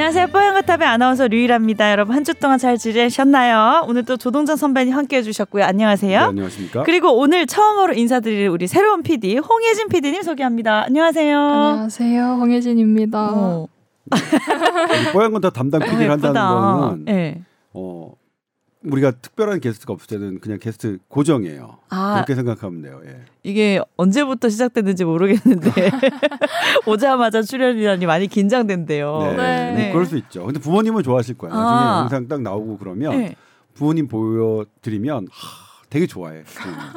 안녕하세요. 뽀얀거탑의 아나운서 류일합니다. 여러분 한 주 동안 잘 지내셨나요? 오늘 또 조동찬 선배님 함께 해 주셨고요. 안녕하세요. 네, 안녕하십니까? 그리고 오늘 처음으로 인사드릴 우리 새로운 PD 홍예진 PD님 소개합니다. 안녕하세요. 안녕하세요. 홍예진입니다. 어, 뽀얀 건 다 담당 PD를 어, 한다는. 거는 네. 어 우리가 특별한 게스트가 없을 때는 그냥 게스트 고정이에요. 아 그렇게 생각하면 돼요. 예. 이게 언제부터 시작됐는지 모르겠는데 오자마자 출연이라니 많이 긴장된대요. 네. 네. 뭐 그럴 수 있죠. 근데 부모님은 좋아하실 거예요. 나중에 아. 영상 딱 나오고 그러면 네. 부모님 보여드리면 하, 되게 좋아해.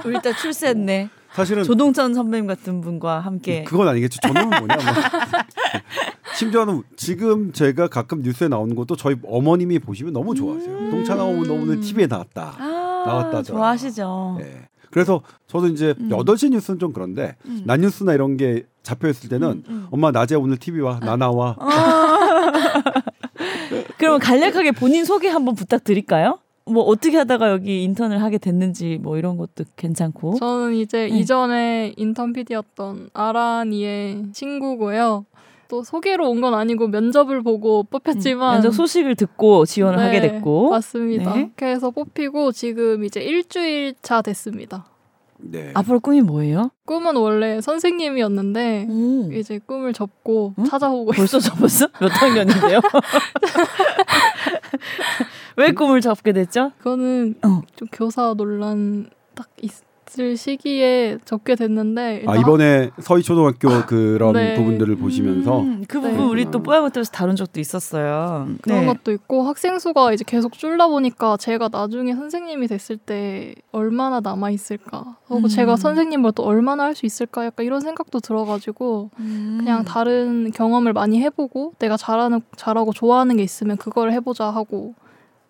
우리 딸 출세했네. 사실은 조동찬 선배님 같은 분과 함께. 그건 아니겠지. 저놈은 뭐냐. 뭐. 심지어는 지금 제가 가끔 뉴스에 나오는 것도 저희 어머님이 보시면 너무 좋아하세요. 음. 동찬아 오늘 오늘 TV에 나왔다. 아, 나왔다. 좋아하시죠. 예. 그래서 저도 이제 음. 8시 뉴스는 좀 그런데 음. 낮 뉴스나 이런 게 잡혀 있을 때는 음, 음. 엄마 낮에 오늘 TV 와. 나 나와. 그럼 간략하게 본인 소개 한번 부탁드릴까요? 뭐 어떻게 하다가 여기 인턴을 하게 됐는지 뭐 이런 것도 괜찮고. 저는 이제 네. 이전에 인턴 PD였던 아란이의 친구고요. 또 소개로 온 건 아니고 면접을 보고 뽑혔지만 음, 면접 소식을 듣고 지원을 네, 하게 됐고. 맞습니다. 네. 그래서 뽑히고 지금 이제 일주일 차 됐습니다. 네. 앞으로 꿈이 뭐예요? 꿈은 원래 선생님이었는데 오. 이제 꿈을 접고 응? 찾아오고 벌써 접었어? 몇 학년인데요? 왜 꿈을 접게 됐죠? 그거는 어. 좀 교사 논란 딱 있 을 시기에 접게 됐는데 아 이번에 서희 초등학교 그런 네. 부분들을 보시면서 음, 그 부분 네. 우리 또 뽀얀거탑에서 다룬 적도 있었어요. 그런 네. 것도 있고 학생 수가 이제 계속 줄다 보니까 제가 나중에 선생님이 됐을 때 얼마나 남아 있을까 그리고 음. 제가 선생님을 또 얼마나 할 수 있을까 약간 이런 생각도 들어가지고 음. 그냥 다른 경험을 많이 해보고 내가 잘하는 잘하고 좋아하는 게 있으면 그걸 해보자 하고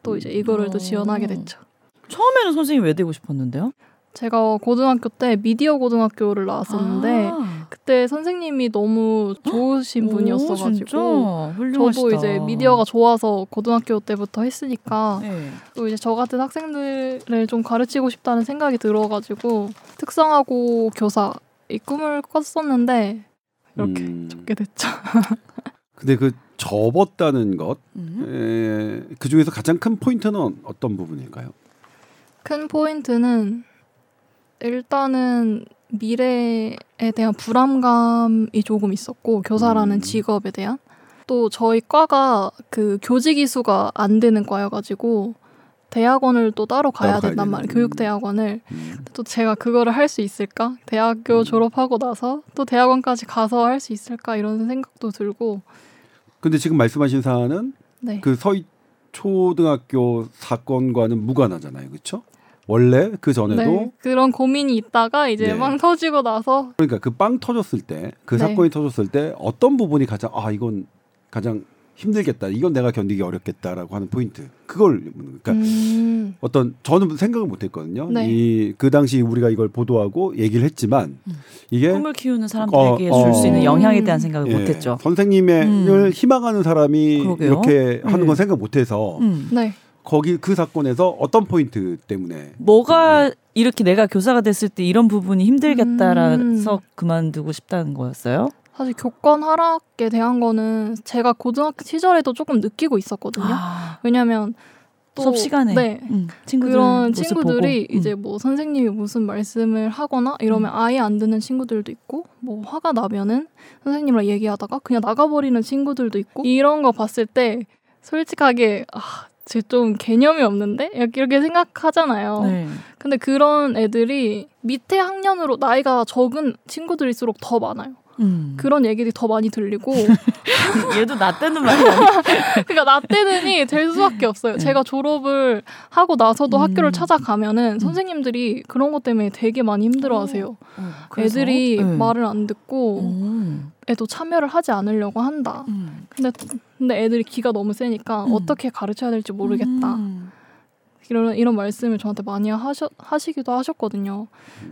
또 이제 이거를 또 어. 지원하게 됐죠. 처음에는 선생님 왜 되고 싶었는데요? 제가 고등학교 때 미디어 고등학교를 나왔었는데 아. 그때 선생님이 너무 좋으신 오, 분이었어가지고. 저도 이제 미디어가 좋아서 고등학교 때부터 했으니까 네. 또 이제 저 같은 학생들을 좀 가르치고 싶다는 생각이 들어가지고 특성화고 교사 이 꿈을 꿨었는데 이렇게 음, 접게 됐죠. 근데 그 접었다는 것, 음. 에, 그 중에서 가장 큰 포인트는 어떤 부분일까요? 큰 포인트는 일단은 미래에 대한 불안감이 조금 있었고 교사라는 음. 직업에 대한 또 저희 과가 그 교직 이수가 안 되는 과여가지고 대학원을 또 따로 가야 따로 된단. 말이에요. 교육 대학원을 음, 또 제가 그거를 할 수 있을까? 대학교 음. 졸업하고 나서 또 대학원까지 가서 할 수 있을까 이런 생각도 들고 근데 지금 말씀하신 사안은 네. 그 서희 초등학교 사건과는 무관하잖아요, 그렇죠? 원래 그 전에도 네, 그런 고민이 있다가 이제 네. 막 터지고 나서 그러니까 그 빵 터졌을 때, 그 네. 사건이 터졌을 때 어떤 부분이 가장 아 이건 가장 힘들겠다, 이건 내가 견디기 어렵겠다라고 하는 포인트. 그걸 그러니까 음, 어떤 저는 생각을 못했거든요. 네. 이그 당시 우리가 이걸 보도하고 얘기를 했지만 음. 이게 꿈을 키우는 사람들에게 어, 줄수 있는 어. 영향에 대한 생각을 예, 못했죠. 선생님을 음. 희망하는 사람이 그러게요. 이렇게 하는 네. 건 생각 못해서 음. 네. 거기 그 사건에서 어떤 포인트 때문에 뭐가 이렇게 내가 교사가 됐을 때 이런 부분이 힘들겠다라서 음. 그만두고 싶다는 거였어요? 사실 교권 하락에 대한 거는 제가 고등학교 시절에도 조금 느끼고 있었거든요. 아, 왜냐면 또 수업 시간에 네. 음, 친구들 그런 친구들이 보고. 음. 이제 뭐 선생님이 무슨 말씀을 하거나 이러면 아예 안 듣는 친구들도 있고 뭐 화가 나면은 선생님이랑 얘기하다가 그냥 나가버리는 친구들도 있고 이런 거 봤을 때 솔직하게 아, 쟤 좀 개념이 없는데 이렇게, 생각하잖아요. 네. 근데 그런 애들이 밑에 학년으로 나이가 적은 친구들일수록 더 많아요. 음. 그런 얘기들이 더 많이 들리고 얘도 나 때는 말이. 그러니까 나 때는이 될 수밖에 없어요. 네. 제가 졸업을 하고 나서도 음. 학교를 찾아가면은 선생님들이 그런 것 때문에 되게 많이 힘들어하세요. 어, 그래서? 애들이 네. 말을 안 듣고 음. 애도 참여를 하지 않으려고 한다. 음. 근데 근데 애들이 기가 너무 세니까 음. 어떻게 가르쳐야 될지 모르겠다. 음. 이런 이런 말씀을 저한테 많이 하셔, 하시기도 하셨거든요.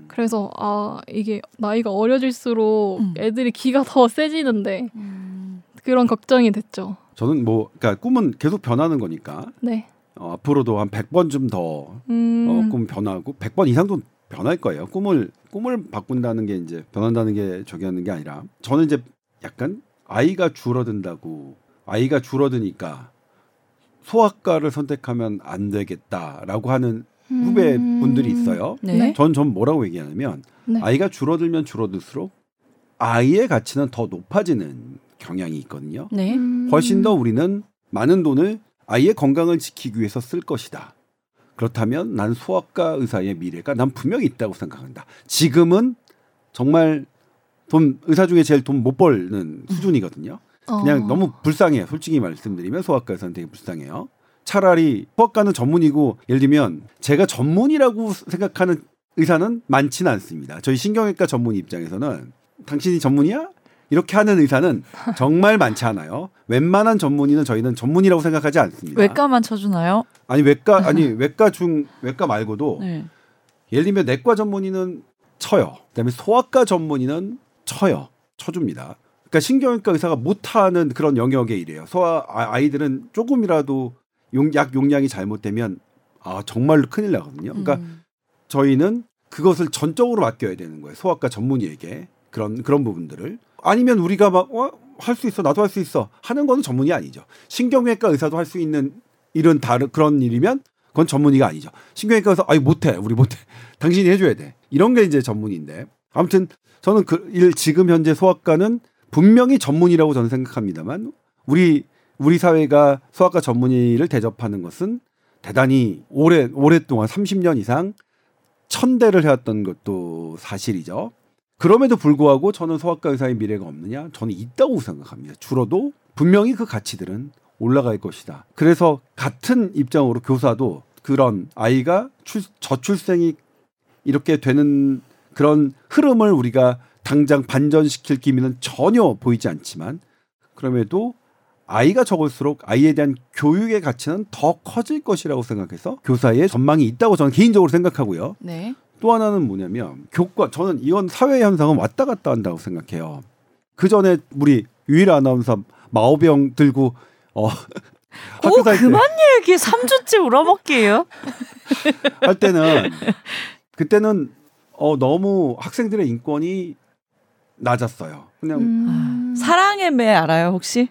그래서 아 이게 나이가 어려질수록 음. 애들이 기가 더 세지는데 음. 그런 걱정이 됐죠. 저는 뭐 그러니까 꿈은 계속 변하는 거니까 네. 어, 앞으로도 한 100번쯤 더 음. 어, 꿈 변하고 100번 이상도 변할 거예요. 꿈을 꿈을 바꾼다는 게 이제 변한다는 게 저기 하는 게 아니라 저는 이제 약간 아이가 줄어든다고 아이가 줄어드니까 소아과를 선택하면 안 되겠다라고 하는 후배 분들이 있어요. 네. 네. 전 전 뭐라고 얘기하냐면 네. 아이가 줄어들면 줄어들수록 아이의 가치는 더 높아지는 경향이 있거든요. 네. 음. 훨씬 더 우리는 많은 돈을 아이의 건강을 지키기 위해서 쓸 것이다. 그렇다면 난 소아과 의사의 미래가 난 분명히 있다고 생각한다. 지금은 정말 돈 의사 중에 제일 돈 못 벌는 수준이거든요. 그냥 어. 너무 불쌍해요. 솔직히 말씀드리면 소아과 의사는 되게 불쌍해요. 차라리 소아과는 전문이고 예를 들면 제가 전문이라고 생각하는 의사는 많지는 않습니다. 저희 신경외과 전문 입장에서는 당신이 전문이야? 이렇게 하는 의사는 정말 많지 않아요. 웬만한 전문의는 저희는 전문이라고 생각하지 않습니다. 외과만 쳐주나요? 아니 외과 아니 외과 중 외과 말고도 네. 예를 들면 내과 전문의는 쳐요. 그다음에 소아과 전문의는 쳐요. 쳐줍니다. 그러니까 신경외과 의사가 못하는 그런 영역의 일이에요. 소아 아- 아이들은 조금이라도 용, 약 용량이 잘못되면 아 정말로 큰일 나거든요. 그러니까 음. 저희는 그것을 전적으로 맡겨야 되는 거예요. 소아과 전문의에게 그런 그런 부분들을 아니면 우리가 막할수 있어 나도 할 수 있어 하는 거는 전문이 아니죠. 신경외과 의사도 할 수 있는 일은 다른 그런 일이면 그건 전문의가 아니죠. 신경외과 의사 아니 못해 우리 못해 당신이 해줘야 돼 이런 게 이제 전문인데 아무튼 저는 그 일 지금 현재 소아과는 분명히 전문이라고 저는 생각합니다만 우리 우리 사회가 소아과 전문의를 대접하는 것은 대단히 오래 오랫동안 30년 이상 천대를 해왔던 것도 사실이죠. 그럼에도 불구하고 저는 소아과 의사의 미래가 없느냐? 저는 있다고 생각합니다. 줄어도 분명히 그 가치들은 올라갈 것이다. 그래서 같은 입장으로 교사도 그런 아이가 출, 저출생이 이렇게 되는 그런 흐름을 우리가 당장 반전시킬 기미는 전혀 보이지 않지만 그럼에도 아이가 적을수록 아이에 대한 교육의 가치는 더 커질 것이라고 생각해서 교사의 전망이 있다고 저는 개인적으로 생각하고요. 네. 또 하나는 뭐냐면 교과 저는 이건 사회 현상은 왔다 갔다 한다고 생각해요. 그 전에 우리 유일 아나운서 마오병 들고 어 오 그만 얘기 3주째 울어먹기예요. 할 때는 그때는 어 너무 학생들의 인권이 낮았어요. 그냥 음. 사랑의 매 알아요 혹시?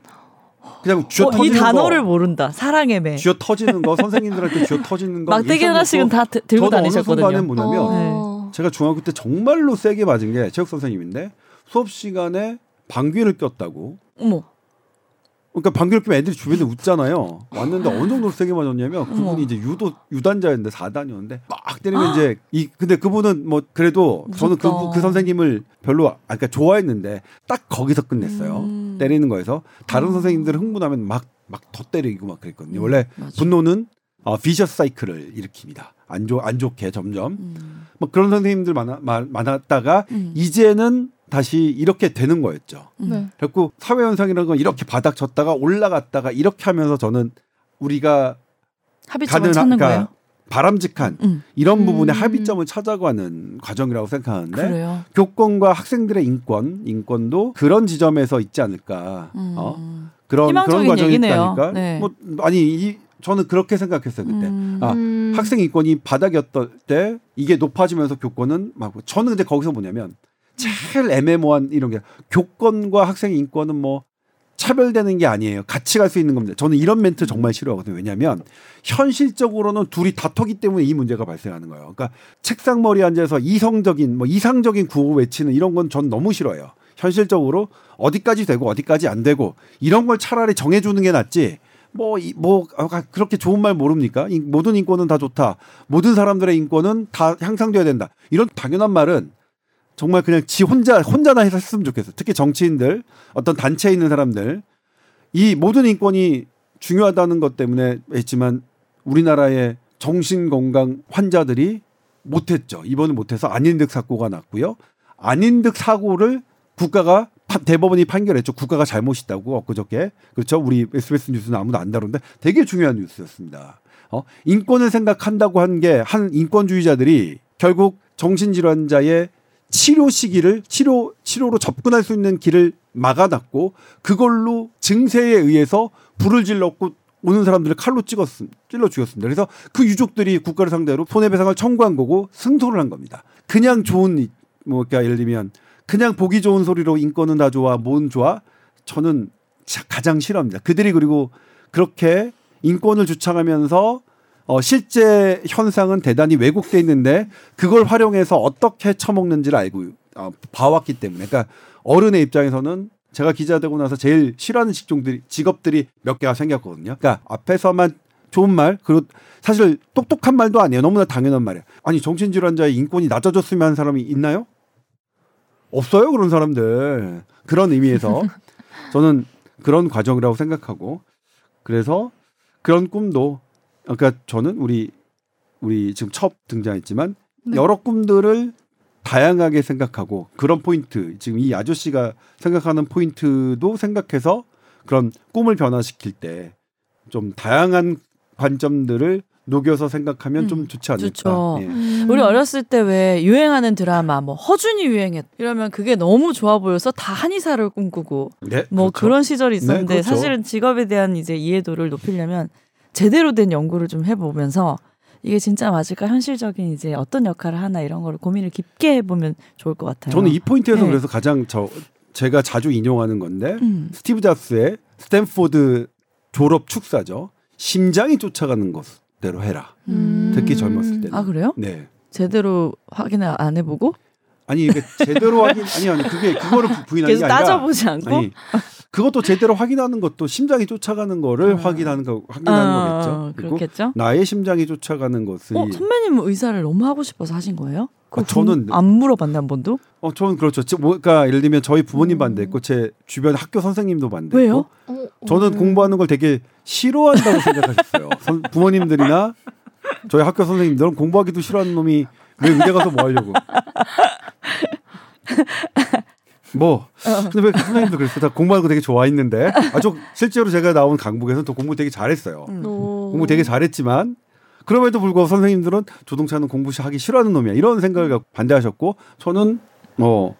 그냥 쥐어 어, 이 터지는 단어를 거, 모른다. 사랑의 매. 쥐어 터지는 거 선생님들한테 쥐어 터지는 거 막대기 하나씩은 다 드- 들고 저도 어느 다니셨거든요. 순간에 뭐냐면 어. 제가 중학교 때 정말로 세게 맞은 게 체육 선생님인데 수업 시간에 방귀를 꼈다고. 어머. 그러니까 방귀를 뀌면 애들이 주변에 웃잖아요. 왔는데 어느 정도로 세게 맞았냐면 그분이. 이제 유도 유단자였는데 4단이었는데 막 때리면 이제 이 근데 그분은 뭐 그래도 저는 그, 무섭다. 그 선생님을 별로 아 그러니까 좋아했는데 딱 거기서 끝냈어요. 음. 때리는 거에서 다른 어. 선생님들은 흥분하면 막 막 더 때리고 막 그랬거든요. 음, 원래 맞아. 분노는 어, 비셔스 사이클을 일으킵니다. 안, 좋, 안 좋게 점점 음. 뭐 그런 선생님들 많아, 많- 많았다가 음. 이제는 다시 이렇게 되는 거였죠. 음. 네. 그래갖고 사회 현상이라는 건 이렇게 바닥 쳤다가 올라갔다가 이렇게 하면서 저는 우리가 합의점을 찾는 그러니까 거예요. 바람직한 음. 이런 부분에 음. 합의점을 찾아가는 과정이라고 생각하는데 그래요. 교권과 학생들의 인권, 인권도 그런 지점에서 있지 않을까. 음. 어? 그런 그런 과정이 얘기네요. 있다니까. 네. 뭐 아니 이, 저는 그렇게 생각했어요 그때. 음. 아, 음. 학생 인권이 바닥이었을 때 이게 높아지면서 교권은 막 저는 근데 거기서 뭐냐면 제일 애매모호한 이런 게 교권과 학생 인권은 뭐 차별되는 게 아니에요. 같이 갈 수 있는 겁니다. 저는 이런 멘트 정말 싫어하거든요. 왜냐하면 현실적으로는 둘이 다투기 때문에 이 문제가 발생하는 거예요. 그러니까 책상 머리 앉아서 이성적인 뭐 이상적인 구호 외치는 이런 건 전 너무 싫어요. 현실적으로 어디까지 되고 어디까지 안 되고 이런 걸 차라리 정해주는 게 낫지. 뭐, 이, 뭐, 아, 그렇게 좋은 말 모릅니까? 이, 모든 인권은 다 좋다. 모든 사람들의 인권은 다 향상돼야 된다. 이런 당연한 말은 정말 그냥 지 혼자, 혼자나 해서 했으면 좋겠어. 특히 정치인들, 어떤 단체에 있는 사람들, 이 모든 인권이 중요하다는 것 때문에 했지만 우리나라의 정신건강 환자들이 못했죠. 입원을 못해서 안인득 사고가 났고요. 안인득 사고를 국가가 파- 대법원이 판결했죠. 국가가 잘못있다고 엊그저께 그렇죠. 우리 SBS 뉴스는 아무도 안 다루는데 되게 중요한 뉴스였습니다. 어? 인권을 생각한다고 한 게 한 인권주의자들이 결국 정신질환자의 치료 시기를 치료 치료로 접근할 수 있는 길을 막아놨고 그걸로 증세에 의해서 불을 질렀고 오는 사람들을 칼로 찍었음 찔러 죽였습니다. 그래서 그 유족들이 국가를 상대로 손해배상을 청구한 거고 승소를 한 겁니다. 그냥 좋은 이- 뭐 그러니까 예를 들면 그냥 보기 좋은 소리로 인권은 다 좋아, 뭔 좋아? 저는 자- 가장 싫어합니다. 그들이 그리고 그렇게 인권을 주창하면서 어, 실제 현상은 대단히 왜곡돼 있는데 그걸 활용해서 어떻게 처먹는지를 알고 어, 봐왔기 때문에 그러니까 어른의 입장에서는 제가 기자 되고 나서 제일 싫어하는 직종들이 직업들이 몇 개가 생겼거든요. 그러니까 앞에서만 좋은 말 그리고 사실 똑똑한 말도 아니에요. 너무나 당연한 말이에요. 아니 정신질환자의 인권이 낮아졌으면 하는 사람이 있나요? 없어요 그런 사람들. 그런 의미에서 저는 그런 과정이라고 생각하고 그래서 그런 꿈도 그러니까 저는 우리 우리 지금 첫 등장했지만 네. 여러 꿈들을 다양하게 생각하고 그런 포인트 지금 이 아저씨가 생각하는 포인트도 생각해서 그런 꿈을 변화시킬 때 좀 다양한 관점들을 녹여서 생각하면 음, 좀 좋지 않을까. 예. 음. 우리 어렸을 때 왜 유행하는 드라마 뭐 허준이 유행했 이러면 그게 너무 좋아 보여서 다 한의사를 꿈꾸고 네, 뭐 그렇죠. 그런 시절이 있었는데 네, 그렇죠. 사실은 직업에 대한 이제 이해도를 높이려면 제대로 된 연구를 좀 해보면서 이게 진짜 맞을까 현실적인 이제 어떤 역할을 하나 이런 거를 고민을 깊게 해보면 좋을 것 같아요. 저는 이 포인트에서 네. 그래서 가장 저 제가 자주 인용하는 건데 음. 스티브 잡스의 스탠포드 졸업 축사죠. 심장이 쫓아가는 것대로 해라. 음. 특히 젊었을 때는. 아 그래요? 네. 제대로 확인을 안 해보고 아니 이게 제대로 확인 아니 아니 그게 그거를 부- 부인하는 계속 게 아니라 따져보지 않고 아니 그것도 제대로 확인하는 것도 심장이 쫓아가는 거를 아. 확인하는 거 확인하는 아, 거겠죠. 그리고 그렇겠죠. 나의 심장이 쫓아가는 것을 어, 선배님은 의사를 너무 하고 싶어서 하신 거예요? 아, 저는- 안 물어봤네 한 번도. 어 저는 그렇죠. 지- 뭐, 그러니까 예를 들면 저희 부모님 음. 반대했고 제 주변 학교 선생님도 반대했고 왜요? 어, 저는 음. 공부하는 걸 되게 싫어한다고 생각하셨어요. 선- 부모님들이나 저희 학교 선생님들은 공부하기도 싫어하는 놈이 왜 의대 가서 뭐 하려고? 뭐 근데 왜 선생님도 그랬어요? 다 공부하는 거 되게 좋아했는데 아주 실제로 제가 나온 강북에서는 또 공부 되게 잘했어요. 음. 어. 공부 되게 잘했지만 그럼에도 불구하고 선생님들은 조동차는 공부 하기 싫어하는 놈이야 이런 생각을 갖고 반대하셨고 저는 뭐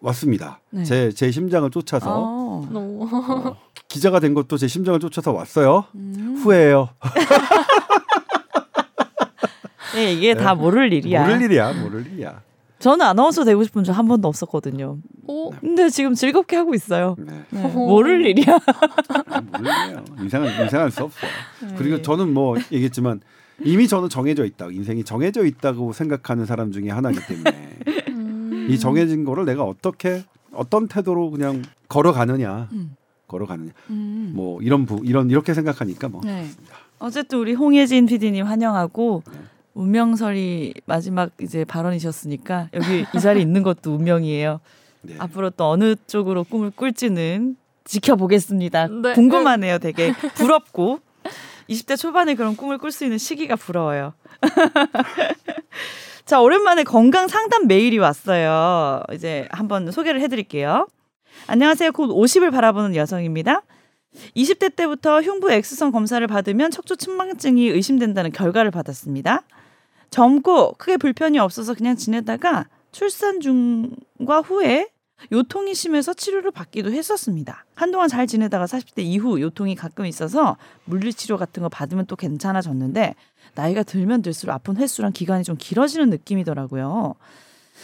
왔습니다. 네. 제 제 심장을 쫓아서 어. 어. 어, 기자가 된 것도 제 심장을 쫓아서 왔어요. 음. 후회해요. 네, 이게 다 모를 일이야. 모를 일이야, 모를 일이야. 저는 아나운서 되고 싶은 적 한 번도 없었거든요. 어? 근데 지금 즐겁게 하고 있어요. 네. 네, 모를 일이야. 아, 모를 일이에요. 인생은 인생할 수 없어. 네. 그리고 저는 뭐 얘기했지만 이미 저는 정해져 있다. 인생이 정해져 있다고 생각하는 사람 중에 하나이기 때문에 음. 이 정해진 거를 내가 어떻게 어떤 태도로 그냥 걸어가느냐, 음. 걸어가느냐. 음. 뭐 이런 부 이런 이렇게 생각하니까 뭐. 네. 어쨌든 우리 홍예진 PD님 환영하고 네. 운명설이 마지막 이제 발언이셨으니까 여기 이 자리에 있는 것도 운명이에요. 네. 앞으로 또 어느 쪽으로 꿈을 꿀지는 지켜보겠습니다. 네. 궁금하네요. 되게 부럽고 20대 초반에 그런 꿈을 꿀 수 있는 시기가 부러워요. 자, 오랜만에 건강 상담 메일이 왔어요. 이제 한번 소개를 해드릴게요. 안녕하세요. 곧 50을 바라보는 여성입니다. 20대 때부터 흉부 X선 검사를 받으면 척추 측만증이 의심된다는 결과를 받았습니다. 젊고 크게 불편이 없어서 그냥 지내다가 출산 중과 후에 요통이 심해서 치료를 받기도 했었습니다. 한동안 잘 지내다가 40대 이후 요통이 가끔 있어서 물리치료 같은 거 받으면 또 괜찮아졌는데 나이가 들면 들수록 아픈 횟수랑 기간이 좀 길어지는 느낌이더라고요.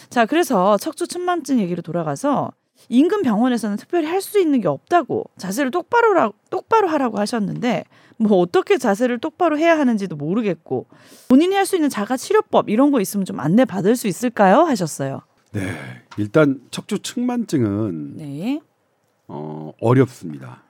자, 그래서 척추 측만증 얘기로 돌아가서 인근 병원에서는 특별히 할 수 있는 게 없다고 자세를 똑바로 라, 똑바로 하라고 하셨는데 뭐 어떻게 자세를 똑바로 해야 하는지도 모르겠고 본인이 할 수 있는 자가 치료법 이런 거 있으면 좀 안내 받을 수 있을까요? 하셨어요. 네. 일단 척추 측만증은 네. 어, 어렵습니다.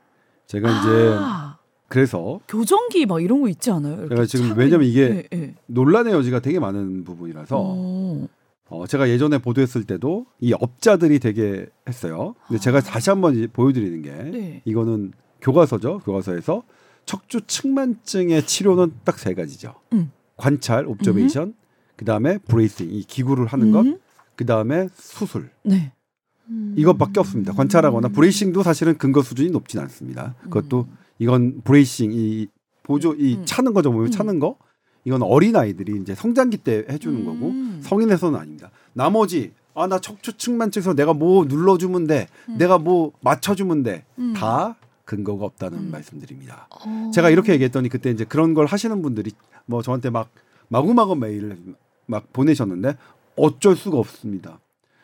제가 이제 아, 그래서 교정기 막 이런 거 있지 않아요? 제가 지금 차고 왜냐면 있- 이게 네, 네. 논란의 여지가 되게 많은 부분이라서 어. 어, 제가 예전에 보도했을 때도 이 업자들이 되게 했어요. 근데 제가 다시 한번 이제 보여드리는 게 아. 네. 이거는 교과서죠. 교과서에서 척추 측만증의 치료는 딱 세 가지죠. 음. 관찰, 옵저베이션, 그 다음에 브레이싱, 이 기구를 하는 것, 음. 그 다음에 수술. 네. 음. 이것밖에 없습니다. 관찰하거나 브레이싱도 사실은 근거 수준이 높진 않습니다. 그것도 이건 브레이싱 이 보조 이 음. 차는 거죠. 음. 차는 거. 이건 어린 아이들이 이제 성장기 때 해주는 거고 음. 성인에서는 아닙니다. 나머지 아 나 척추측만증에서 내가 뭐 눌러주면 돼, 내가 뭐 맞춰주면 돼, 음. 다 근거가 없다는 음. 말씀드립니다. 어. 제가 이렇게 얘기했더니 그때 이제 그런 걸 하시는 분들이 뭐 저한테 막 마구마구 메일을 막 보내셨는데 어쩔 수가 없습니다.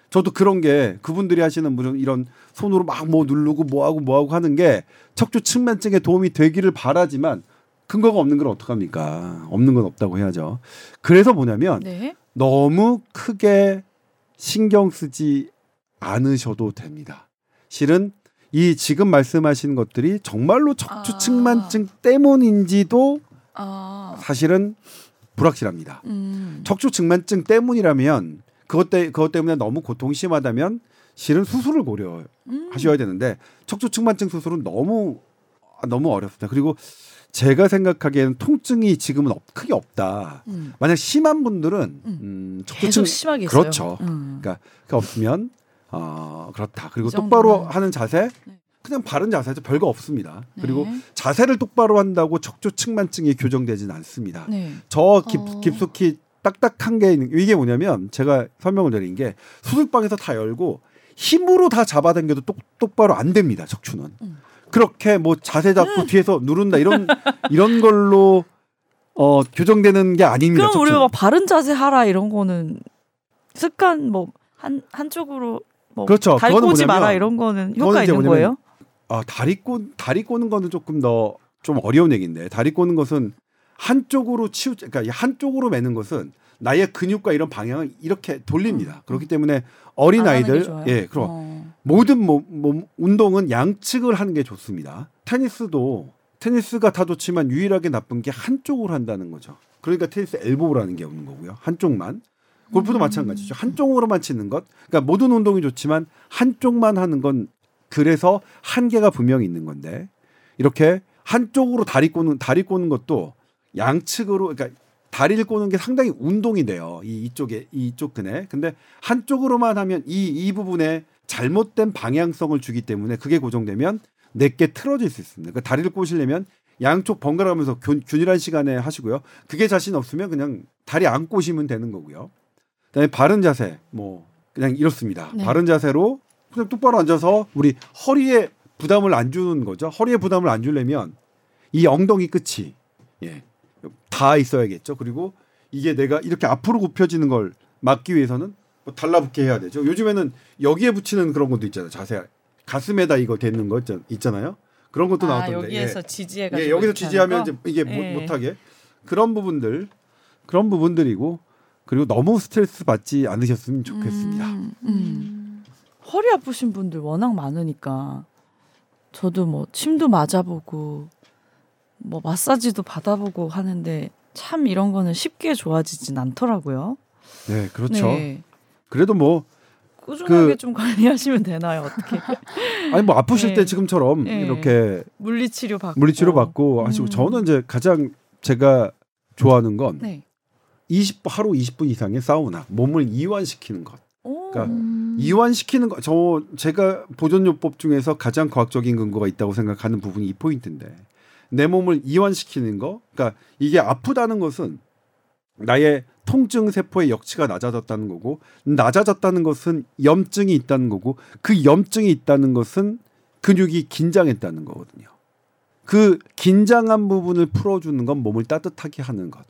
저도 그런 게 그분들이 하시는 무슨 이런 손으로 막 뭐 누르고 뭐하고 뭐하고 하는 게 척추 측만증에 도움이 되기를 바라지만 근거가 없는 건 어떡합니까? 없는 건 없다고 해야죠. 그래서 뭐냐면 네. 너무 크게 신경 쓰지 않으셔도 됩니다. 실은 이 지금 말씀하신 것들이 정말로 척추 아. 측만증 때문인지도 아. 사실은 불확실합니다. 음. 척추 측만증 때문이라면 그것 때 그것 때문에 너무 고통이 심하다면 실은 수술을 고려하셔야 음. 되는데 척추 측만증 수술은 너무 너무 어렵습니다. 그리고 제가 생각하기에는 통증이 지금은 없, 크게 없다. 음. 만약 심한 분들은 음. 음, 척추 계속 측 심하게 있어요. 그렇죠. 음. 그러니까 그 없으면 어 그렇다. 그리고 이 똑바로. 하는 자세 네. 그냥 바른 자세죠. 별거 없습니다. 그리고 네. 자세를 똑바로 한다고 척추 측만증이 교정되진 않습니다. 네. 저 깊, 어. 깊숙이 딱딱한 게 있는 이게 뭐냐면 제가 설명을 드린 게 수술방에서 다 열고 힘으로 다 잡아당겨도 똑, 똑바로 안 됩니다. 척추는 음. 그렇게 뭐 자세 잡고 뒤에서 누른다 이런 이런 걸로 어 교정되는 게 아닙니다. 그럼 우리가 척추는. 막 바른 자세 하라 이런 거는 습관 뭐 한 한쪽으로 뭐 그렇죠. 다리 꼬지 마라 이런 거는 효과 있는 뭐냐면 거예요? 아 다리 꼬 다리 꼬는 거는 조금 더 좀 어려운 얘기인데 다리 꼬는 것은 한쪽으로 치우 그러니까 이 한쪽으로 매는 것은 나의 근육과 이런 방향을 이렇게 돌립니다. 음, 그렇기 때문에 어린 아이들? 예 그럼 어. 모든 몸, 몸 운동은 양측을 하는 게 좋습니다. 테니스도 테니스가 다 좋지만 유일하게 나쁜 게 한쪽으로 한다는 거죠. 그러니까 테니스 엘보라는 게 없는 거고요. 한쪽만. 골프도 음. 마찬가지죠. 한쪽으로만 치는 것. 그러니까 모든 운동이 좋지만 한쪽만 하는 건 그래서 한계가 분명히 있는 건데 이렇게 한쪽으로 다리 꼬는 다리 꼬는 것도 양측으로 그러니까 다리를 꼬는 게 상당히 운동이 돼요. 이 이쪽에 이쪽 근에. 근데 한쪽으로만 하면 이 이 부분에 잘못된 방향성을 주기 때문에 그게 고정되면 내게 틀어질 수 있습니다. 그러니까 다리를 꼬시려면 양쪽 번갈아가면서 균, 균일한 시간에 하시고요. 그게 자신 없으면 그냥 다리 안 꼬시면 되는 거고요. 그다음에 바른 자세 뭐 그냥 이렇습니다. 네. 바른 자세로 그냥 똑바로 앉아서 우리 허리에 부담을 안 주는 거죠. 허리에 부담을 안 주려면 이 엉덩이 끝이 예. 다 있어야겠죠. 그리고 이게 내가 이렇게 앞으로 굽혀지는 걸 막기 위해서는 뭐 달라붙게 해야 되죠. 요즘에는 여기에 붙이는 그런 것도 있잖아요. 자세 가슴에다 이거 대는 거 있잖- 있잖아요. 그런 것도 아, 나왔던데. 여기에서 예. 지지해가지고 예, 여기서 지지하면 이제 이게 거? 못, 예. 못하게 그런 부분들 그런 부분들이고 그리고 너무 스트레스 받지 않으셨으면 좋겠습니다. 음, 음. 허리 아프신 분들 워낙 많으니까 저도 뭐 침도 맞아보고 뭐 마사지도 받아보고 하는데 참 이런 거는 쉽게 좋아지진 않더라고요. 네, 그렇죠. 네. 그래도 뭐 꾸준하게 그- 좀 관리하시면 되나요? 어떻게 아니 뭐 아프실 네. 때 지금처럼 네. 이렇게 물리치료 받고 물리치료 받고 하시고 음. 저는 이제 가장 제가 좋아하는 건 네. 20 하루 20분 이상의 사우나 몸을 이완시키는 것. 오. 그러니까 음. 이완시키는 거 저 제가 보존요법 중에서 가장 과학적인 근거가 있다고 생각하는 부분이 이 포인트인데 내 몸을 이완시키는 거. 그러니까 이게 아프다는 것은 나의 통증 세포의 역치가 낮아졌다는 거고 낮아졌다는 것은 염증이 있다는 거고 그 염증이 있다는 것은 근육이 긴장했다는 거거든요. 그 긴장한 부분을 풀어주는 건 몸을 따뜻하게 하는 것.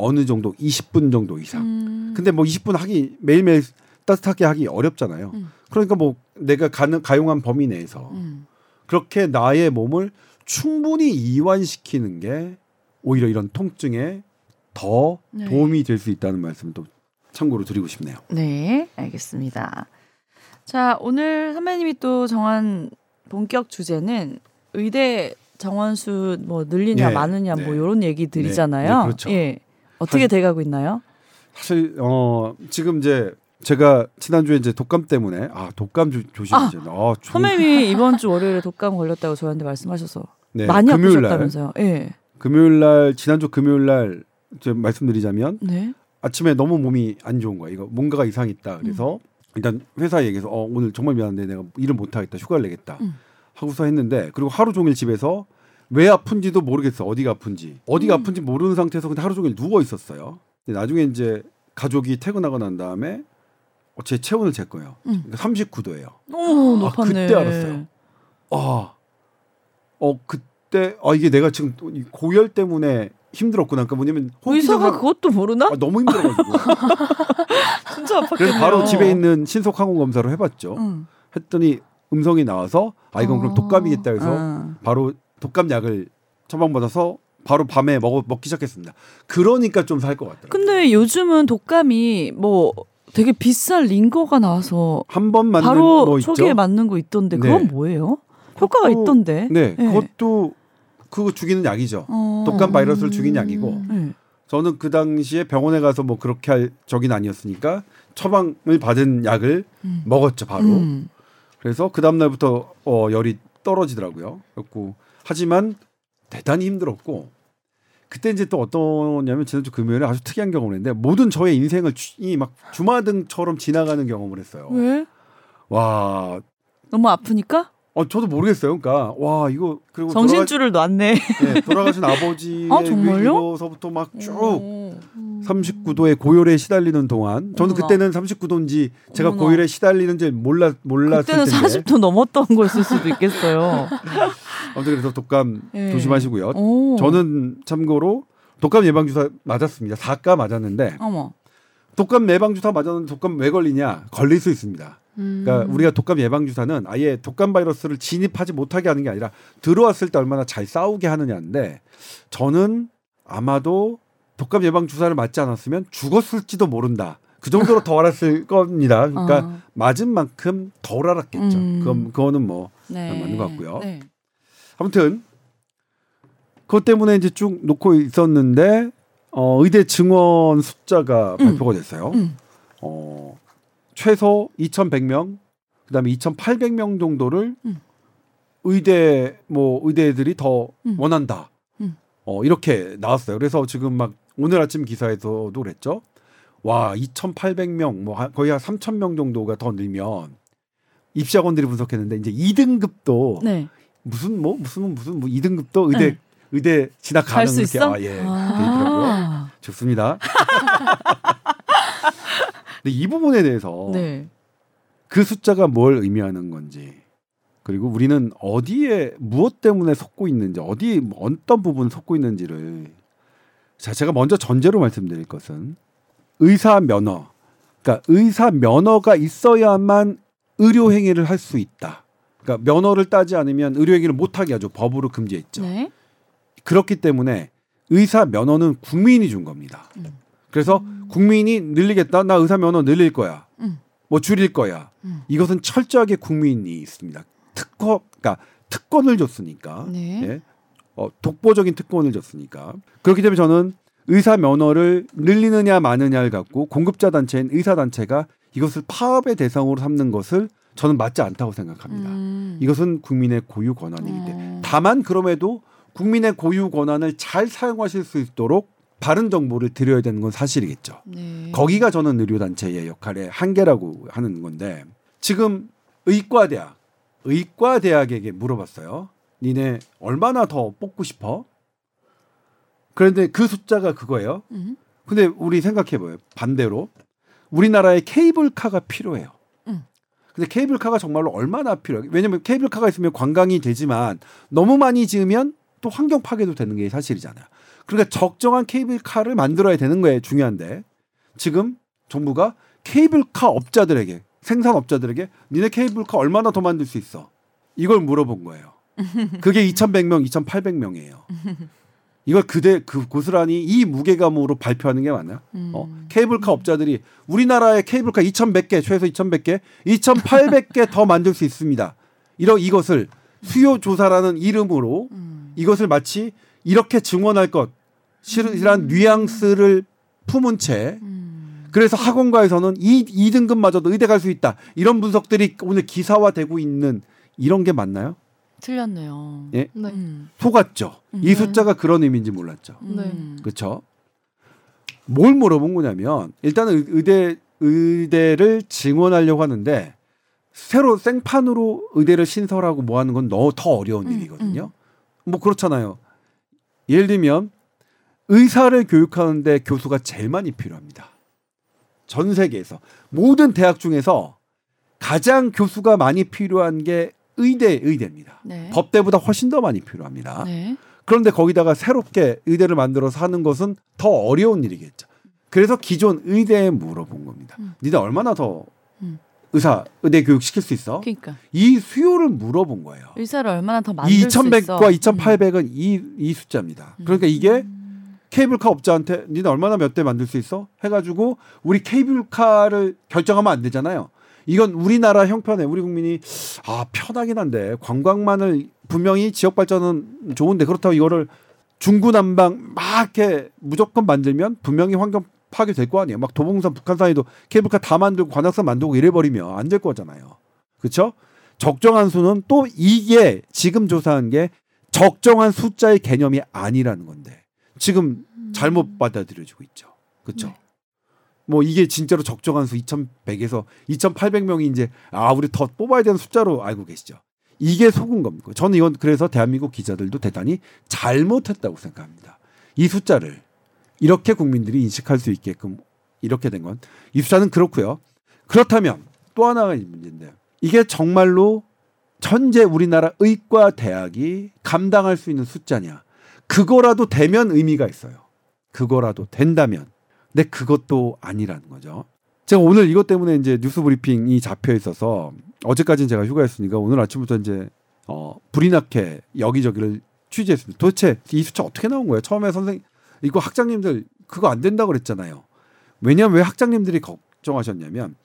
어느 정도 20분 정도 이상. 음. 근데 뭐 20분 하기 매일매일 따뜻하게 하기 어렵잖아요. 음. 그러니까 뭐 내가 가능 가용한 범위 내에서 음. 그렇게 나의 몸을 충분히 이완시키는 게 오히려 이런 통증에 더 네. 도움이 될 수 있다는 말씀을 또 참고로 드리고 싶네요. 네, 알겠습니다. 자, 오늘 선배님이 또 정한 본격 주제는 의대 정원 수 뭐 늘리냐 네, 마느냐 네. 뭐 이런 얘기들이잖아요. 네, 그렇죠. 예. 어떻게 사실- 돼가고 있나요? 사실 어 지금 이제 제가 지난주에 이제 독감 때문에 아 독감 조, 조심하세요. 아, 조- 선배님이 이번 주 월요일에 독감 걸렸다고 저한테 말씀하셔서 네, 많이 아프셨다면서요. 예. 금요일 날 지난주 금요일 날 말씀드리자면 네. 아침에 너무 몸이 안 좋은 거야. 이거 뭔가가 이상 있다. 그래서 음. 일단 회사 얘기해서 어, 오늘 정말 미안한데 내가 일을 못 하겠다. 휴가를 내겠다. 음. 하고서 했는데 그리고 하루 종일 집에서 왜 아픈지도 모르겠어. 어디가 아픈지. 어디가 음. 아픈지 모르는 상태에서 그냥 하루 종일 누워 있었어요. 근데 나중에 이제 가족이 퇴근하고 난 다음에 어, 제 체온을 쟀거예요. 음. 39도예요. 오, 높았네. 그때 알았어요. 아, 어 그때 아 이게 내가 지금 고열 때문에 힘들었구나. 그러니까 뭐냐면 의사가 그것도 모르나? 아, 너무 힘들어가지고 진짜 아팠겠네요. 그래서 바로 집에 있는 신속 항원 검사를 해봤죠. 응. 했더니 음성이 나와서 아 이건 그럼 어. 독감이겠다 해서 아. 바로 독감 약을 처방받아서 바로 밤에 먹 먹기 시작했습니다. 그러니까 좀 살 것 같더라고요. 근데 요즘은 독감이 뭐 되게 비싼 링거가 나와서 한 번 맞는 바로 뭐 있죠. 초기에 맞는 거 있던데 네. 그건 뭐예요? 효과가 그것도- 있던데. 네, 네. 그것도 그거 죽이는 약이죠. 어. 독감 바이러스를 죽이는 약이고 네. 저는 그 당시에 병원에 가서 뭐 그렇게 할 적인 아니었으니까 처방을 받은 약을 음. 먹었죠 바로. 음. 그래서 그 다음 날부터 어, 열이 떨어지더라고요. 그렇고 하지만 대단히 힘들었고 그때 이제 또 어떠냐면 지난주 금요일에 아주 특이한 경험을 했는데 모든 저의 인생을 주, 이막 주마등처럼 지나가는 경험을 했어요. 왜? 와, 너무 아프니까? 어 저도 모르겠어요. 그러니까 와 이거 그리고 정신줄을 놨네. 돌아가, 네, 돌아가신 아버지의 아? 위로서부터 막쭉 오. 39도의 고열에 시달리는 동안 저는 어머나. 그때는 39도인지 제가 어머나. 고열에 시달리는지 몰라 몰랐을 그때는 텐데 40도 넘었던 거였을 수도 있겠어요. 아무튼 그래서 독감 예. 조심하시고요. 오. 저는 참고로 독감 예방 주사 맞았습니다. 4가 맞았는데 어머. 독감 예방 주사 맞았는데 독감 왜 걸리냐? 걸릴 수 있습니다. 음. 그러니까 우리가 독감 예방 주사는 아예 독감 바이러스를 진입하지 못하게 하는 게 아니라 들어왔을 때 얼마나 잘 싸우게 하느냐인데 저는 아마도 독감 예방 주사를 맞지 않았으면 죽었을지도 모른다. 그 정도로 더 알았을 겁니다. 그러니까 어. 맞은 만큼 덜 알았겠죠. 음. 그건 그거는 뭐 네. 맞는 것 같고요. 네. 아무튼 그것 때문에 이제 쭉 놓고 있었는데 어, 의대 증원 숫자가 음. 발표가 됐어요. 음. 어, 최소 2,100명, 그다음에 2,800명 정도를 음. 의대 뭐 의대들이 더 음. 원한다. 음. 어, 이렇게 나왔어요. 그래서 지금 막 오늘 아침 기사에서도 그랬죠. 와, 2,800명, 뭐 한- 거의 한 3,000명 정도가 더 늘면 입시학원들이 분석했는데 이제 2등급도 네. 무슨 뭐 무슨 무슨 뭐 2등급도 의대 네. 의대 진학 갈 가능 수 이렇게 있어? 아, 예. 아. 좋습니다. 근데 이 부분에 대해서 네. 그 숫자가 뭘 의미하는 건지 그리고 우리는 어디에 무엇 때문에 속고 있는지 어디 어떤 부분 속고 있는지를 자 제가 먼저 전제로 말씀드릴 것은 의사 면허 그러니까 의사 면허가 있어야만 의료 행위를 할 수 있다. 그러니까 면허를 따지 않으면 의료 행위를 못 하게 하죠. 법으로 금지했죠. 네. 그렇기 때문에 의사 면허는 국민이 준 겁니다. 음. 그래서 국민이 늘리겠다. 나 의사 면허 늘릴 거야. 음. 뭐 줄일 거야. 음. 이것은 철저하게 국민이 있습니다. 특허, 그러니까 특권을 줬으니까. 네. 예? 어, 독보적인 특권을 줬으니까. 그렇기 때문에 저는 의사 면허를 늘리느냐 마느냐를 갖고 공급자 단체인 의사 단체가 이것을 파업의 대상으로 삼는 것을 저는 맞지 않다고 생각합니다. 음. 이것은 국민의 고유 권한이기 때문에. 어. 다만 그럼에도 국민의 고유 권한을 잘 사용하실 수 있도록 바른 정보를 드려야 되는 건 사실이겠죠. 네. 거기가 저는 의료단체의 역할의 한계라고 하는 건데 지금 의과대학, 의과대학에게 물어봤어요. 니네 얼마나 더 뽑고 싶어? 그런데 그 숫자가 그거예요. 음. 근데 우리 생각해봐요. 반대로 우리나라에 케이블카가 필요해요. 음. 근데 케이블카가 정말로 얼마나 필요해? 왜냐면 케이블카가 있으면 관광이 되지만 너무 많이 지으면 또 환경 파괴도 되는 게 사실이잖아요. 그러니까 적정한 케이블카를 만들어야 되는 거예요. 중요한데 지금 정부가 케이블카 업자들에게 생산업자들에게 니네 케이블카 얼마나 더 만들 수 있어? 이걸 물어본 거예요. 그게 2,100명, 2,800명이에요. 이걸 그대 그 고스란히 이 무게감으로 발표하는 게 맞나요? 음. 어, 케이블카 업자들이 우리나라의 케이블카 2,100개, 최소 2,100개, 2,800개 더 만들 수 있습니다. 이런 이것을 수요 조사라는 이름으로 음. 이것을 마치 이렇게 증언할 것 이란 뉘앙스를 품은 채 음. 그래서 학원가에서는 이 2등급마저도 의대 갈 수 있다. 이런 분석들이 오늘 기사화되고 있는 이런 게 맞나요? 틀렸네요. 예? 네. 음. 속았죠. 음. 이 숫자가 그런 의미인지 몰랐죠. 음. 그렇죠? 뭘 물어본 거냐면 일단은 의- 의대 의대를 증원하려고 하는데 새로 생판으로 의대를 신설하고 뭐 하는 건 더 어려운 음, 일이거든요. 뭐 그렇잖아요. 예를 들면 의사를 교육하는데 교수가 제일 많이 필요합니다. 전 세계에서 모든 대학 중에서 가장 교수가 많이 필요한 게 의대 의대입니다. 네. 법대보다 훨씬 더 많이 필요합니다. 네. 그런데 거기다가 새롭게 의대를 만들어서 하는 것은 더 어려운 일이겠죠. 그래서 기존 의대에 물어본 겁니다. 음. 니네 얼마나 더 음. 의사 의대 교육 시킬 수 있어? 그러니까 이 수요를 물어본 거예요. 의사를 얼마나 더 만들 이수 있어. 2,100과 2,800은 이, 이 숫자입니다. 그러니까 이게 케이블카 업자한테 니네 얼마나 몇 대 만들 수 있어? 해가지고 우리 케이블카를 결정하면 안 되잖아요. 이건 우리나라 형편에 우리 국민이 아 편하긴 한데 관광만을 분명히 지역 발전은 좋은데 그렇다고 이거를 중구난방 막 이렇게 무조건 만들면 분명히 환경 파괴 될 거 아니에요. 막 도봉산 북한산에도 케이블카 다 만들고 관악산 만들고 이래 버리면 안 될 거잖아요. 그렇죠? 적정한 수는 또 이게 지금 조사한 게 적정한 숫자의 개념이 아니라는 건데 지금 잘못 받아들여지고 있죠. 그렇죠? 네. 뭐 이게 진짜로 적정한 수 2,100에서 2,800명이 이제 아 우리 더 뽑아야 되는 숫자로 알고 계시죠. 이게 속은 겁니다. 저는 이건 그래서 대한민국 기자들도 대단히 잘못했다고 생각합니다. 이 숫자를 이렇게 국민들이 인식할 수 있게끔 이렇게 된 건 이 숫자는 그렇고요. 그렇다면 또 하나가 문제인데 이게 정말로 현재 우리나라 의과 대학이 감당할 수 있는 숫자냐? 그거라도 되면 의미가 있어요. 그거라도 된다면. 근데 그것도 아니라는 거죠. 제가 오늘 이것 때문에 이제 뉴스 브리핑이 잡혀 있어서 어제까지는 제가 휴가였으니까 오늘 아침부터 이제 어 불이 나게 여기저기를 취재했습니다. 도대체 이 숫자 어떻게 나온 거예요? 처음에 선생 이거 학장님들 그거 안 된다 그랬잖아요. 왜냐하면 왜 학장님들이 걱정하셨냐면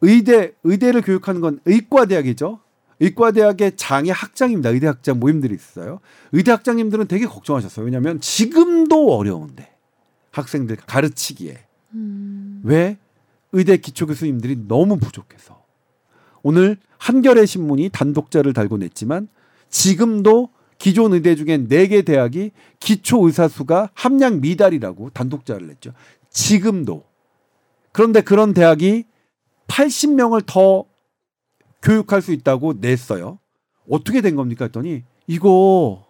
의대 의대를 교육하는 건 의과대학이죠. 의과대학의 장애 학장입니다. 의대 학장 모임들이 있어요. 의대 학장님들은 되게 걱정하셨어요. 왜냐하면 지금도 어려운데 학생들 가르치기에 음. 왜 의대 기초 교수님들이 너무 부족해서 오늘 한겨레 신문이 단독자를 달고 냈지만 지금도 기존 의대 중에 네 개 대학이 기초 의사 수가 함량 미달이라고 단독자를 냈죠. 지금도 그런데 그런 대학이 80명을 더 교육할 수 있다고 냈어요. 어떻게 된 겁니까 했더니 이거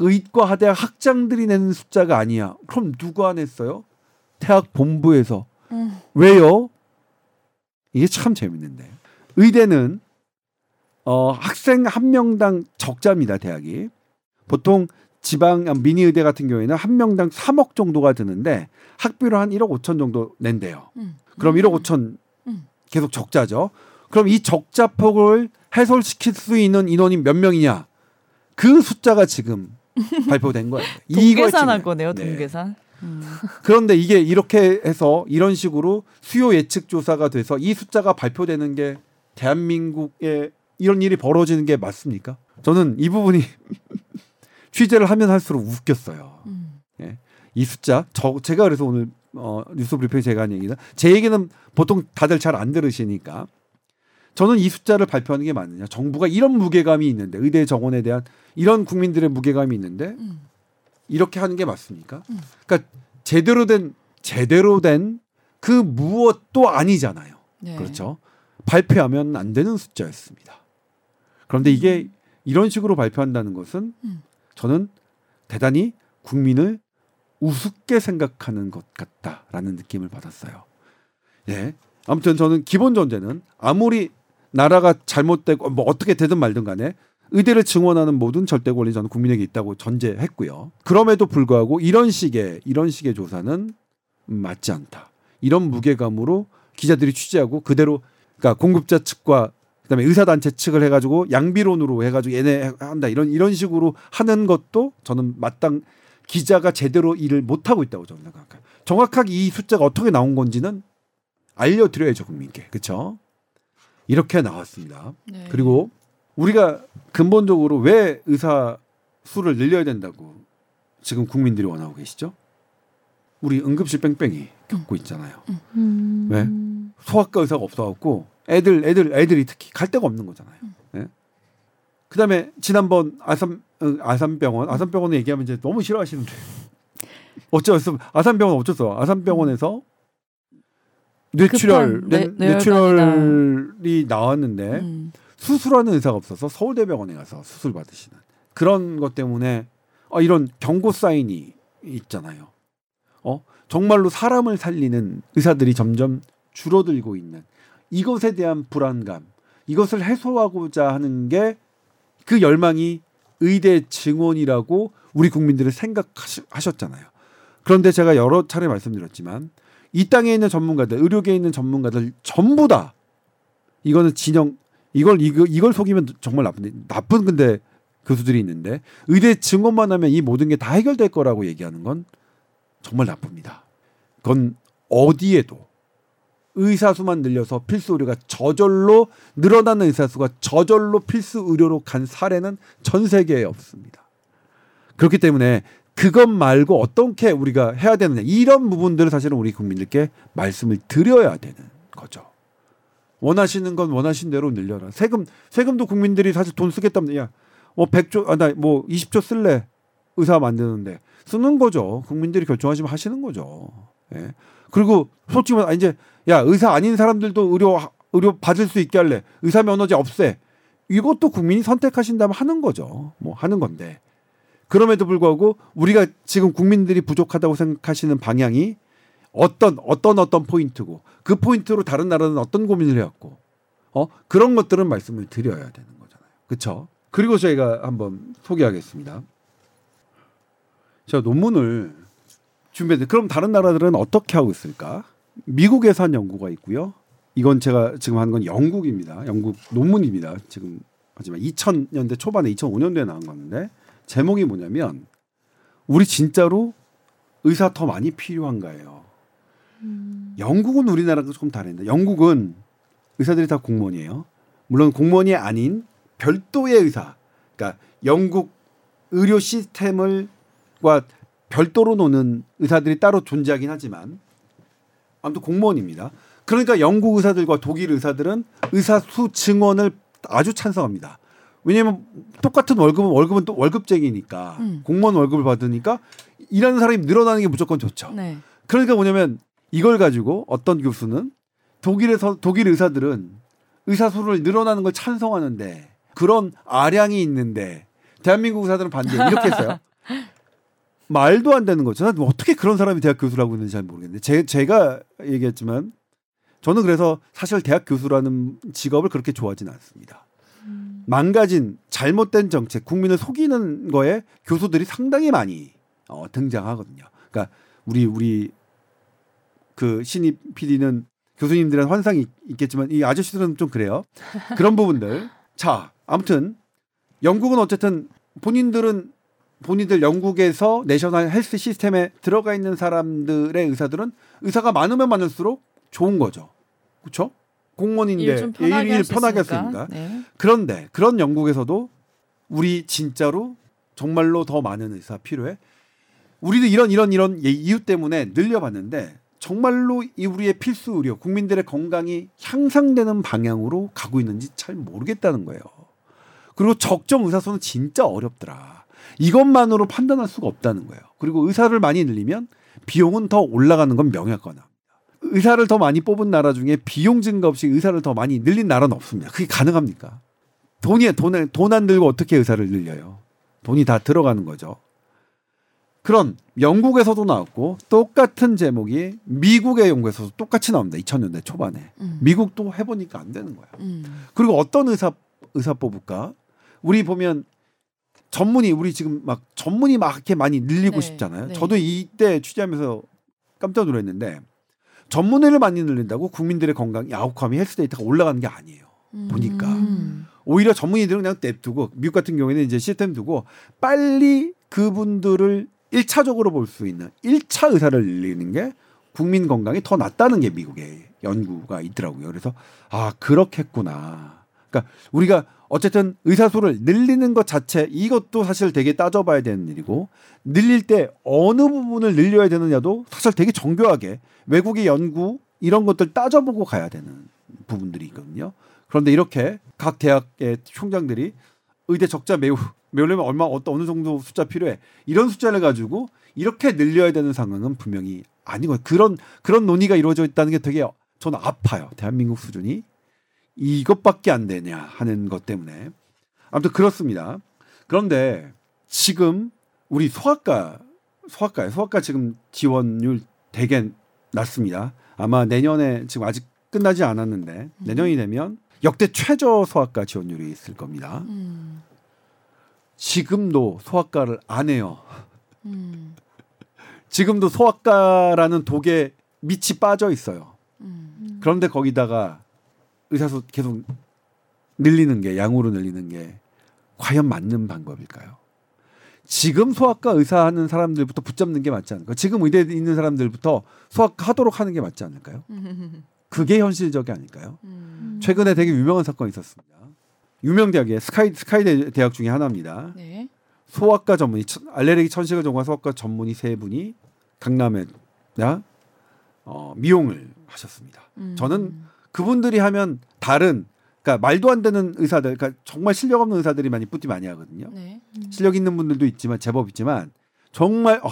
의과 하대학 학장들이 내는 숫자가 아니야. 그럼 누가 냈어요? 대학 본부에서 음. 왜요? 이게 참 재밌는데. 의대는 어, 학생 한 명당 적자입니다, 대학이. 보통 지방 아, 미니 의대 같은 경우에는 한 명당 3억 정도가 드는데 학비로 한 1억 5천 정도 낸대요. 음. 그럼 1억 5천 음. 계속 적자죠. 그럼 이 적자폭을 해소시킬 수 있는 인원이 몇 명이냐? 그 숫자가 지금 발표된 거예요. 동계산할. 거네요. 네. 동계산. 음. 그런데 이게 이렇게 해서 이런 식으로 수요 예측 조사가 돼서 이 숫자가 발표되는 게 대한민국에 이런 일이 벌어지는 게 맞습니까? 저는 이 부분이 취재를 하면 할수록 웃겼어요. 음. 이 숫자 저 제가 그래서 오늘 어, 뉴스 브리핑 제가 한 얘기는 제 얘기는 보통 다들 잘 안 들으시니까 저는 이 숫자를 발표하는 게 맞느냐 정부가 이런 무게감이 있는데 의대 정원에 대한 이런 국민들의 무게감이 있는데 음. 이렇게 하는 게 맞습니까? 음. 그러니까 제대로 된 제대로 된 그 무엇도 아니잖아요. 네. 그렇죠. 발표하면 안 되는 숫자였습니다. 그런데 이게 이런 식으로 발표한다는 것은 음. 저는 대단히 국민을 우습게 생각하는 것 같다라는 느낌을 받았어요. 예. 아무튼 저는 기본 전제는 아무리 나라가 잘못되고 뭐 어떻게 되든 말든 간에 의대를 증원하는 모든 절대 권리 저는 국민에게 있다고 전제했고요. 그럼에도 불구하고 이런 식의 이런 식의 조사는 음, 맞지 않다. 이런 무게감으로 기자들이 취재하고 그대로 그러니까 공급자 측과 그다음에 의사 단체 측을 해가지고 양비론으로 해가지고 얘네 한다 이런 이런 식으로 하는 것도 저는 마땅 기자가 제대로 일을 못 하고 있다고 저는 생각해요. 정확하게 이 숫자가 어떻게 나온 건지는 알려드려야죠 국민께 그렇죠? 이렇게 나왔습니다. 네. 그리고 우리가 근본적으로 왜 의사 수를 늘려야 된다고 지금 국민들이 원하고 계시죠? 우리 응급실 뺑뺑이 겪고 있잖아요. 음. 왜? 소아과 의사가 없어갖고 애들 애들 애들이 특히 갈 데가 없는 거잖아요. 예? 그다음에 지난번 아산 어, 아산병원 아산병원에 얘기하면 이제 너무 싫어하시는데 어쩌겠어 아산병원 어쩌어 아산병원에서 뇌출혈 뇌- 뇌, 뇌출혈이 나왔는데 음. 수술하는 의사가 없어서 서울대병원에 가서 수술 받으시는 그런 것 때문에 아, 이런 경고 사인이 있잖아요. 어 정말로 사람을 살리는 의사들이 점점 줄어들고 있는 이것에 대한 불안감 이것을 해소하고자 하는 게 그 열망이 의대 증원이라고 우리 국민들이 생각하셨잖아요. 그런데 제가 여러 차례 말씀드렸지만 이 땅에 있는 전문가들, 의료계에 있는 전문가들 전부 다 이거는 진영 이걸 이거 이걸 속이면 정말 나쁜데 나쁜 근데 교수들이 있는데 의대 증원만 하면 이 모든 게 다 해결될 거라고 얘기하는 건 정말 나쁩니다. 그건 어디에도 의사 수만 늘려서 필수 의료가 저절로 늘어나는 의사 수가 저절로 필수 의료로 간 사례는 전 세계에 없습니다. 그렇기 때문에 그것 말고 어떻게 우리가 해야 되느냐 이런 부분들을 사실은 우리 국민들께 말씀을 드려야 되는 거죠. 원하시는 건 원하신 대로 늘려라. 세금 세금도 국민들이 사실 돈 쓰겠다면 야, 뭐 100조 아 나뭐 20조 쓸래 의사 만드는데 쓰는 거죠. 국민들이 결정하시면 하시는 거죠. 예. 그리고 솔직히 말 이제 야 의사 아닌 사람들도 의료 의료 받을 수 있게 할래. 의사 면허제 없애. 이것도 국민이 선택하신다면 하는 거죠. 뭐 하는 건데. 그럼에도 불구하고 우리가 지금 국민들이 부족하다고 생각하시는 방향이 어떤 어떤 어떤 포인트고 그 포인트로 다른 나라는 어떤 고민을 해왔고 어 그런 것들은 말씀을 드려야 되는 거잖아요. 그렇죠? 그리고 저희가 한번 소개하겠습니다. 제가 논문을 준비했는데 그럼 다른 나라들은 어떻게 하고 있을까? 미국에서 한 연구가 있고요. 이건 제가 지금 하는 건 영국입니다. 영국 논문입니다. 지금 하지만 2000년대 초반에 2005년도에 나온 건데 제목이 뭐냐면 우리 진짜로 의사 더 많이 필요한가예요. 음. 영국은 우리나라가 조금 다른데 영국은 의사들이 다 공무원이에요. 물론 공무원이 아닌 별도의 의사, 그러니까 영국 의료 시스템을과 별도로 노는 의사들이 따로 존재하긴 하지만 아무튼 공무원입니다. 그러니까 영국 의사들과 독일 의사들은 의사 수 증원을 아주 찬성합니다. 왜냐하면 똑같은 월급은 월급은 또 월급쟁이니까 음. 공무원 월급을 받으니까 일하는 사람이 늘어나는 게 무조건 좋죠. 네. 그러니까 뭐냐면 이걸 가지고 어떤 교수는 독일에서 독일 의사들은 의사 수를 늘어나는 걸 찬성하는데 그런 아량이 있는데 대한민국 의사들은 반대 이렇게 했어요. 말도 안 되는 거죠. 뭐 어떻게 그런 사람이 대학 교수라고 있는지 잘 모르겠는데 제, 제가 얘기했지만 저는 그래서 사실 대학 교수라는 직업을 그렇게 좋아하지는 않습니다. 음. 망가진 잘못된 정책, 국민을 속이는 거에 교수들이 상당히 많이 어, 등장하거든요. 그러니까 우리 우리 그 신입 PD는 교수님들은 환상이 있겠지만 이 아저씨들은 좀 그래요. 그런 부분들. 자, 아무튼 영국은 어쨌든 본인들은 본인들 영국에서 내셔널 헬스 시스템에 들어가 있는 사람들의 의사들은 의사가 많으면 많을수록 좋은 거죠. 그렇죠? 공무원인데 일, 편하게, 일, 일 편하게 했습니다. 네. 그런데 그런 영국에서도 우리 진짜로 정말로 더 많은 의사 필요해. 우리도 이런 이런 이런 이유 때문에 늘려봤는데 정말로 이 우리의 필수 의료, 국민들의 건강이 향상되는 방향으로 가고 있는지 잘 모르겠다는 거예요. 그리고 적정 의사수는 진짜 어렵더라. 이것만으로 판단할 수가 없다는 거예요. 그리고 의사를 많이 늘리면 비용은 더 올라가는 건 명약관합니다. 의사를 더 많이 뽑은 나라 중에 비용 증가 없이 의사를 더 많이 늘린 나라는 없습니다. 그게 가능합니까? 돈이 돈을 돈안 들고 어떻게 의사를 늘려요? 돈이 다 들어가는 거죠. 그런 영국에서도 나왔고 똑같은 제목이 미국의 연구에서도 똑같이 나옵니다. 2000년대 초반에 음. 미국도 해보니까 안 되는 거야. 음. 그리고 어떤 의사 의사 뽑을까? 우리 보면 전문의 우리 지금 막 전문의 막 이렇게 많이 늘리고 네, 싶잖아요. 네. 저도 이때 취재하면서 깜짝 놀랐는데 전문의를 많이 늘린다고 국민들의 건강, 아웃컴이 헬스 데이터가 올라가는 게 아니에요. 음. 보니까 오히려 전문의들은 그냥 냅두고 미국 같은 경우에는 이제 시스템 두고 빨리 그분들을 1차적으로 볼 수 있는 1차 의사를 늘리는 게 국민 건강이 더 낫다는 게 미국의 연구가 있더라고요. 그래서 아 그렇겠구나. 그러니까 우리가 어쨌든 의사 수를 늘리는 것 자체 이것도 사실 되게 따져봐야 되는 일이고 늘릴 때 어느 부분을 늘려야 되느냐도 사실 되게 정교하게 외국의 연구 이런 것들 따져보고 가야 되는 부분들이 있거든요. 그런데 이렇게 각 대학의 총장들이 의대 적자 매우 매우려면 얼마 어떤 어느 정도 숫자 필요해? 이런 숫자를 가지고 이렇게 늘려야 되는 상황은 분명히 아니고 그런 그런 논의가 이루어져 있다는 게 되게 저는 아파요. 대한민국 수준이 이것밖에 안 되냐 하는 것 때문에 아무튼 그렇습니다. 그런데 지금 우리 소아과 소아과에 소아과 지금 지원율 되게 낮습니다. 아마 내년에 지금 아직 끝나지 않았는데 음. 내년이 되면 역대 최저 소아과 지원율이 있을 겁니다. 음. 지금도 소아과를 안 해요. 음. 지금도 소아과라는 독에 밑이 빠져 있어요. 음. 그런데 거기다가 의사수 계속 늘리는 게 양으로 늘리는 게 과연 맞는 방법일까요? 지금 소아과 의사 하는 사람들부터 붙잡는 게 맞지 않을까? 지금 의대에 있는 사람들부터 소아과 하도록 하는 게 맞지 않을까요? 그게 현실적이 아닐까요? 음. 최근에 되게 유명한 사건이 있었습니다. 유명 대학의 스카이 스카이 대학 중에 하나입니다. 네. 소아과 전문의 천- 알레르기 천식을 전공한 소아과 전문의 세 분이 강남에 나 어, 미용을 하셨습니다. 음. 저는 그분들이 하면 다른 그러니까 말도 안 되는 의사들, 그러니까 정말 실력 없는 의사들이 많이 뿌띠 많이 하거든요. 네. 실력 있는 분들도 있지만 제법 있지만 정말 어,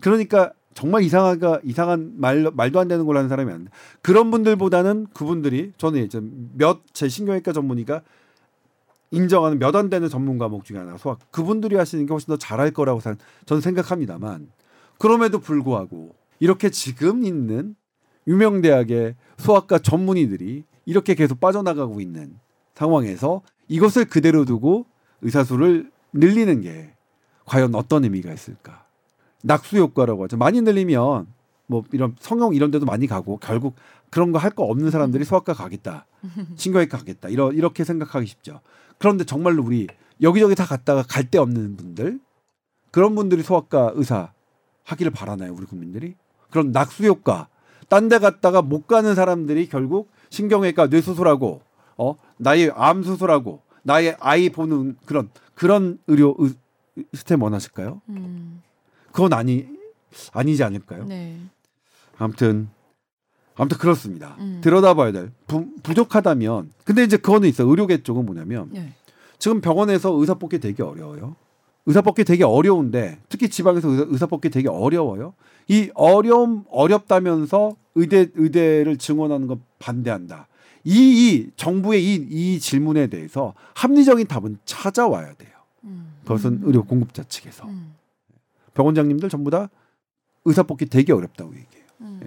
그러니까 정말 이상하가 이상한 말 말도 안 되는 걸 하는 사람이 아닌데 그런 분들보다는 그분들이 저는 이제 몇 제 신경외과 전문의가 인정하는 몇 안 되는 전문 과목 중에 하나 소아 그분들이 하시는 게 훨씬 더 잘할 거라고 사- 저는 생각합니다만 그럼에도 불구하고 이렇게 지금 있는 유명 대학의 소아과 전문의들이 이렇게 계속 빠져나가고 있는 상황에서 이것을 그대로 두고 의사수를 늘리는 게 과연 어떤 의미가 있을까? 낙수 효과라고 하죠. 많이 늘리면 뭐 이런 성형 이런 데도 많이 가고 결국 그런 거 할 거 없는 사람들이 소아과 가겠다. 신경외과 가겠다. 이러, 이렇게 생각하기 쉽죠. 그런데 정말로 우리 여기저기 다 갔다가 갈 데 없는 분들 그런 분들이 소아과 의사 하기를 바라나요, 우리 국민들이? 그런 낙수 효과 딴 데 갔다가 못 가는 사람들이 결국 신경외과 뇌수술하고 어 나의 암 수술하고 나의 아이 보는 그런 그런 의료 의, 시스템 원하실까요? 음. 그건 아니 아니지 않을까요? 네. 아무튼 아무튼 그렇습니다. 음. 들여다봐야 될 부, 부족하다면 근데 이제 그거는 있어 요 의료계 쪽은 뭐냐면 네. 지금 병원에서 의사 뽑기 되게 어려워요. 의사 뽑기 되게 어려운데 특히 지방에서 의사, 의사 뽑기 되게 어려워요. 이 어려움 어렵다면서 의대 의대를 증원하는 건 반대한다. 이, 이 정부의 이, 이 질문에 대해서 합리적인 답은 찾아와야 돼요. 음. 그것은 의료 공급자 측에서 음. 병원장님들 전부 다 의사 뽑기 되게 어렵다고 얘기해요. 음.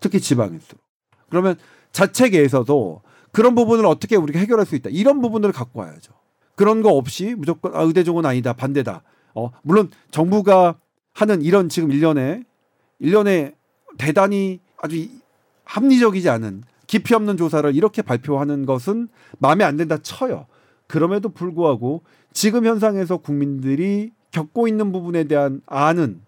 특히 지방일수록. 그러면 자체계에서도 그런 부분을 어떻게 우리가 해결할 수 있다. 이런 부분들을 갖고 와야죠. 그런 거 없이 무조건 아, 의대 종은 아니다. 반대다. 어, 물론 정부가 하는 이런 지금 일련에 일련에 대단히 아주 이- 합리적이지 않은 깊이 없는 조사를 이렇게 발표하는 것은 마음에 안 든다 쳐요. 그럼에도 불구하고 지금 현상에서 국민들이 겪고 있는 부분에 대한 아는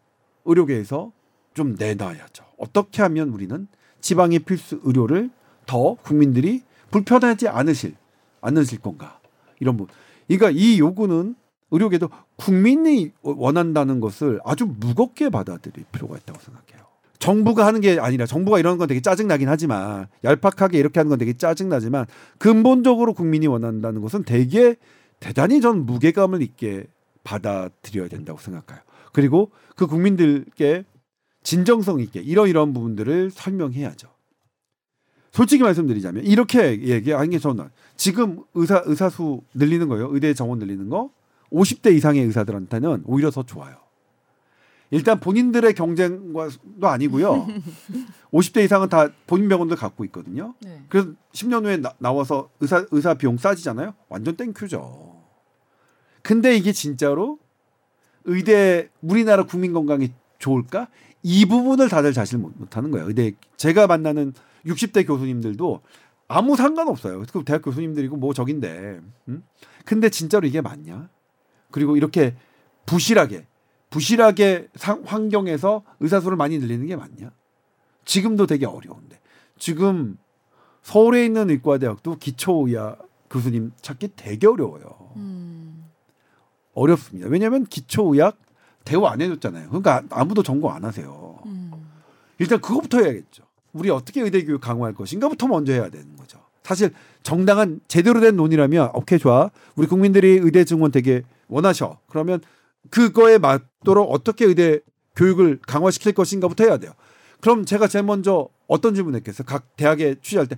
의료계에서 좀 내놔야죠. 어떻게 하면 우리는 지방의 필수 의료를 더 국민들이 불편하지 않으실 않으실 건가 이런 부분. 그러니까 이 요구는 의료계도 국민이 원한다는 것을 아주 무겁게 받아들일 필요가 있다고 생각해요. 정부가 하는 게 아니라 정부가 이런 건 되게 짜증 나긴 하지만 얄팍하게 이렇게 하는 건 되게 짜증 나지만 근본적으로 국민이 원한다는 것은 되게 대단히 전 무게감을 있게 받아들여야 된다고 생각해요. 그리고 그 국민들께 진정성 있게 이러이러한 부분들을 설명해야죠. 솔직히 말씀드리자면 이렇게 얘기하는 게 저는 지금 의사 의사 수 늘리는 거예요. 의대 정원 늘리는 거 50대 이상의 의사들한테는 오히려 더 좋아요. 일단 본인들의 경쟁과도 아니고요. 50대 이상은 다 본인 병원들 갖고 있거든요. 네. 그래서 10년 후에 나, 나와서 의사 의사 비용 싸지잖아요. 완전 thank you죠. 근데 이게 진짜로 의대 우리나라 국민 건강에 좋을까? 이 부분을 다들 못- 못하는 거예요. 의대 제가 만나는 60대 교수님들도 아무 상관없어요. 그 대학 교수님들이고 뭐 저긴데. 음? 근데 진짜로 이게 맞냐? 그리고 이렇게 부실하게 부실하게 상, 환경에서 의사수를 많이 늘리는 게 맞냐? 지금도 되게 어려운데. 지금 서울에 있는 의과대학도 기초의학 교수님 찾기 되게 어려워요. 음. 어렵습니다. 왜냐하면 기초의학 대우 안 해줬잖아요. 그러니까 아무도 전공 안 하세요. 음. 일단 그거부터 해야겠죠. 우리 어떻게 의대 교육 강화할 것인가부터 먼저 해야 되는 거죠. 사실 정당한 제대로 된 논의라면 오케이 좋아. 우리 국민들이 의대 증원 되게 원하셔. 그러면 그거에 맞도록 어떻게 의대 교육을 강화시킬 것인가부터 해야 돼요. 그럼 제가 제일 먼저 어떤 질문했겠어요? 각 대학에 취재할 때,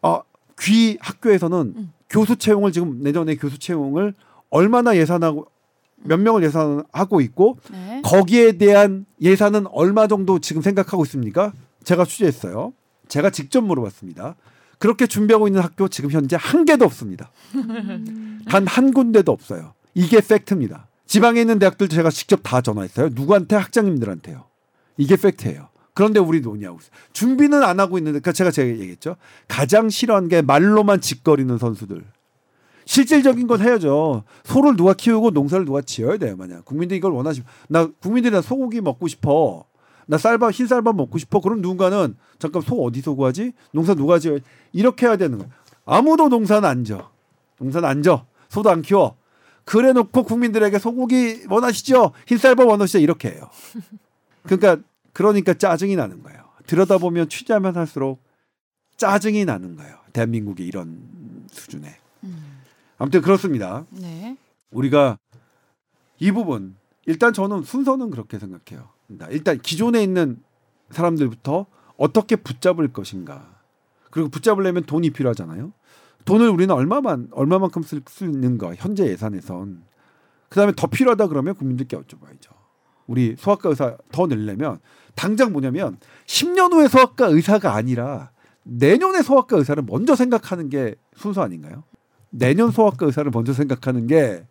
아, 귀 학교에서는 음. 교수 채용을 지금 내년에 교수 채용을 얼마나 예산하고 몇 명을 예산하고 있고 네. 거기에 대한 예산은 얼마 정도 지금 생각하고 있습니까? 제가 취재했어요. 제가 직접 물어봤습니다. 그렇게 준비하고 있는 학교 지금 현재 한 개도 없습니다. 단 한 군데도 없어요. 이게 팩트입니다. 지방에 있는 대학들 제가 직접 다 전화했어요. 누구한테 학장님들한테요. 이게 팩트예요. 그런데 우리 논의하고 있어요. 준비는 안 하고 있는데 그러니까 제가 제가 얘기했죠. 가장 싫어하는 게 말로만 짓거리는 선수들. 실질적인 건 해야죠. 소를 누가 키우고 농사를 누가 지어야 돼요. 만약 국민들이 이걸 원하시면 나 국민들이 나 소고기 먹고 싶어. 나 쌀밥 흰 쌀밥 먹고 싶어. 그럼 누군가는 잠깐 소 어디서 구하지? 농사 누가 지어? 이렇게 해야 되는 거야. 아무도 농사는 안 져. 농사는 안 져. 소도 안 키워. 그래 놓고 국민들에게 소고기 원하시죠? 흰 쌀밥 원하시죠? 이렇게 해요. 그러니까 그러니까 짜증이 나는 거예요. 들여다보면 취재하면 할수록 짜증이 나는 거예요. 대한민국의 이런 수준에. 음. 아무튼 그렇습니다. 네. 우리가 이 부분 일단 저는 순서는 그렇게 생각해요. 일단 기존에 있는 사람들부터 어떻게 붙잡을 것인가. 그리고 붙잡으려면 돈이 필요하잖아요. 돈을 우리는 얼마만 얼마만큼 쓸 수 있는가 현재 예산에선. 그다음에 더 필요하다 그러면 국민들께 여쭤봐야죠. 우리 소아과 의사 더 늘려면 당장 뭐냐면 10년 후에 소아과 의사가 아니라 내년에 소아과 의사를 먼저 생각하는 게 순서 아닌가요? 내년 소아과 의사를 먼저 생각하는 게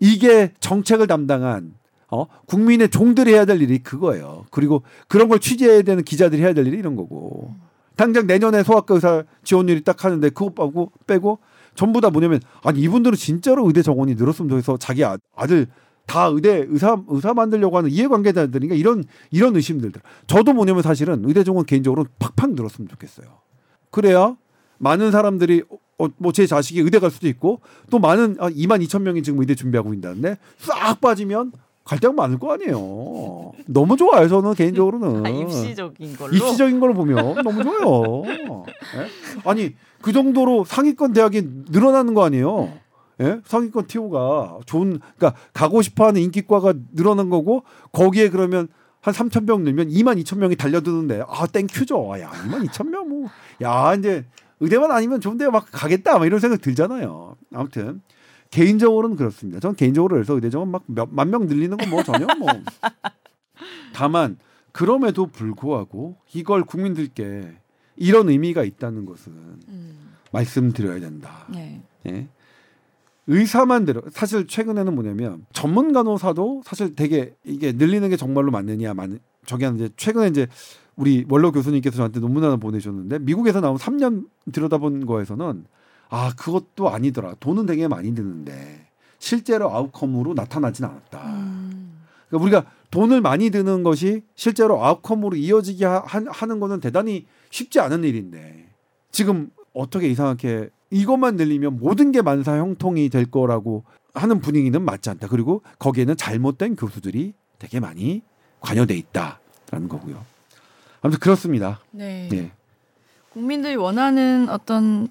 이게 정책을 담당한 어 국민의 종들이 해야 될 일이 그거예요. 그리고 그런 걸 취재해야 되는 기자들이 해야 될 일이 이런 거고. 당장 내년에 소아과 의사 지원율이 딱 하는데 그거 빼고 빼고 전부 다 뭐냐면 아니 이분들은 진짜로 의대 정원이 늘었으면 좋겠어 자기 아, 아들 다 의대 의사 의사 만들려고 하는 이해관계자들인가 이런 이런 의심들 들. 저도 뭐냐면 사실은 의대 정원 개인적으로 팍팍 늘었으면 좋겠어요. 그래야 많은 사람들이 어, 뭐제 자식이 의대 갈 수도 있고 또 많은 아, 2만 2천 명이 지금 의대 준비하고 있다는데 싹 빠지면 갈 데가 많을 거 아니에요. 너무 좋아요 저는 개인적으로는. 아, 입시적인 걸로. 입시적인 걸 보면 너무 좋아요. 예? 아니 그 정도로 상위권 대학이 늘어나는 거 아니에요? 예? 상위권 TO가 좋은 그러니까 가고 싶어하는 인기과가 늘어난 거고 거기에 그러면 한 3천 명 늘면 2만 2천 명이 달려드는데 아 thank you죠. 야 2만 2천 명 뭐. 야 이제 의대만 아니면 좋은 데 막 가겠다 막 이런 생각 들잖아요. 아무튼 개인적으로는 그렇습니다. 전 개인적으로 그래서 의대 정원 막만 명 늘리는 건 뭐 전혀 뭐 다만 그럼에도 불구하고 이걸 국민들께 이런 의미가 있다는 것은 음. 말씀드려야 된다. 네. 예. 의사만 들어 사실 최근에는 뭐냐면 전문 간호사도 사실 되게 이게 늘리는 게 정말로 맞느냐 맞 저기 한 이제 최근에 이제 우리 원로 교수님께서 저한테 논문 하나 보내셨는데 미국에서 나온 3년 들여다본 거에서는 아 그것도 아니더라 돈은 되게 많이 드는데 실제로 아웃컴으로 나타나진 않았다. 음. 그러니까 우리가 돈을 많이 드는 것이 실제로 아웃컴으로 이어지게 하, 하는 거는 대단히 쉽지 않은 일인데 지금 어떻게 이상하게 이것만 늘리면 모든 게 만사 형통이 될 거라고 하는 분위기는 맞지 않다. 그리고 거기에는 잘못된 교수들이 되게 많이 관여돼 있다라는 거고요. 아무튼 그렇습니다. 네. 네. 국민들이 원하는 어떤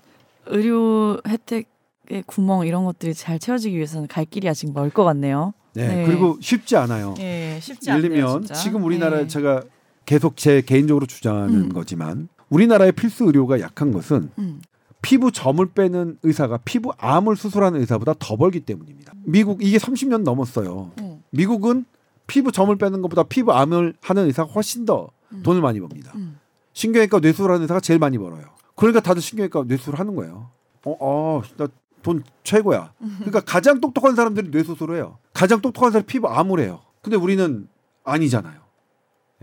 의료 혜택의 구멍 이런 것들이 잘 채워지기 위해서는 갈 길이 아직 멀 것 같네요. 네. 네. 그리고 쉽지 않아요. 예, 쉽지 예를. 들면. 지금 우리나라에 네. 제가 계속 제 개인적으로 주장하는 음. 거지만 우리나라의 필수 의료가 약한 것은 음. 피부 점을 빼는 의사가 피부 암을 수술하는 의사보다 더 벌기 때문입니다. 미국 이게 30년 넘었어요. 어. 미국은 피부 점을 빼는 것보다 피부 암을 하는 의사가 훨씬 더 음. 돈을 많이 법니다. 음. 신경외과 뇌수술하는 의사가 제일 많이 벌어요. 그러니까 다들 신경외과 뇌수술 하는 거예요. 어, 어, 나 돈 최고야. 그러니까 가장 똑똑한 사람들이 뇌수술을 해요. 가장 똑똑한 사람이 피부 암을 해요. 근데 우리는 아니잖아요.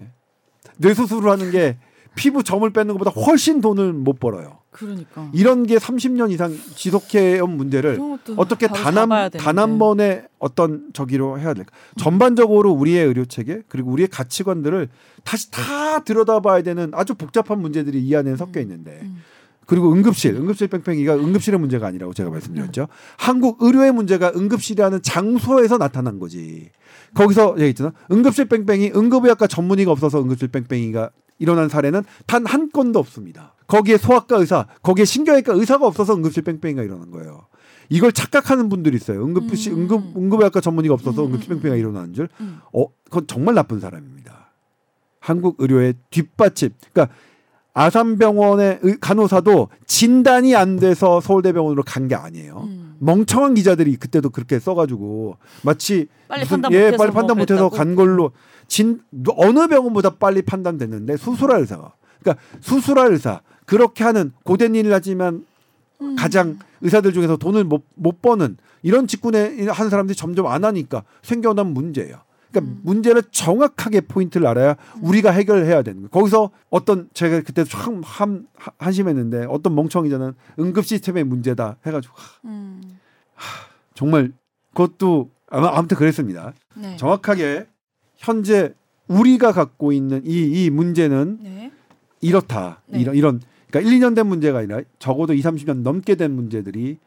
예. 뇌수술을 하는 게 피부 점을 빼는 것보다 훨씬 돈을 못 벌어요. 그러니까 이런 게 30년 이상 지속해온 문제를 어떻게 바로 단 잡아야 한 되는데. 단한 번에 어떤 저기로 해야 될까? 전반적으로 우리의 의료 체계 그리고 우리의 가치관들을 다시 다 들여다봐야 되는 아주 복잡한 문제들이 이 안에 섞여 있는데 음. 그리고 응급실 응급실 뺑뺑이가 응급실의 문제가 아니라고 제가 말씀드렸죠. 한국 의료의 문제가 응급실이라는 장소에서 나타난 거지. 거기서 얘기 있잖아. 응급실 뺑뺑이 응급의학과 전문의가 없어서 응급실 뺑뺑이가 일어난 사례는 단 한 건도 없습니다. 거기에 소아과 의사, 거기에 신경외과 의사가 없어서 응급실 뺑뺑이가 일어난 거예요. 이걸 착각하는 분들이 있어요. 응급실 음. 응급 응급의학과 전문의가 없어서 음, 응급실 음, 뺑뺑이가 음. 일어나는 줄. 음. 어, 그건 정말 나쁜 사람입니다. 한국 의료의 뒷받침. 그러니까 아산병원의 의- 간호사도 진단이 안 돼서 서울대병원으로 간 게 아니에요. 음. 멍청한 기자들이 그때도 그렇게 써가지고 마치 빨리 무슨 판단 예 빨리 판단 뭐 못해서? 간 걸로 진 어느 병원보다 빨리 판단됐는데 수술할 의사가 그러니까 수술할 의사 그렇게 하는 고된 일을 하지만 음. 가장 의사들 중에서 돈을 못, 못 버는 이런 직군에 하는 사람들이 점점 안 하니까 생겨난 문제예요. 그러니까 음. 문제를 정확하게 포인트를 알아야 우리가 해결해야 되는 거예요. 거기서 어떤 제가 그때 참 한, 한심했는데 어떤 멍청이자는 응급 시스템의 문제다 해가지고 하, 음. 정말 그것도 아마 아무튼 그랬습니다. 네. 정확하게 현재 우리가 갖고 있는 이, 이 문제는 네. 이렇다. 네. 이런 이런 그러니까 1, 2년 된 문제가 아니라 적어도 2, 30년 넘게 된 문제들이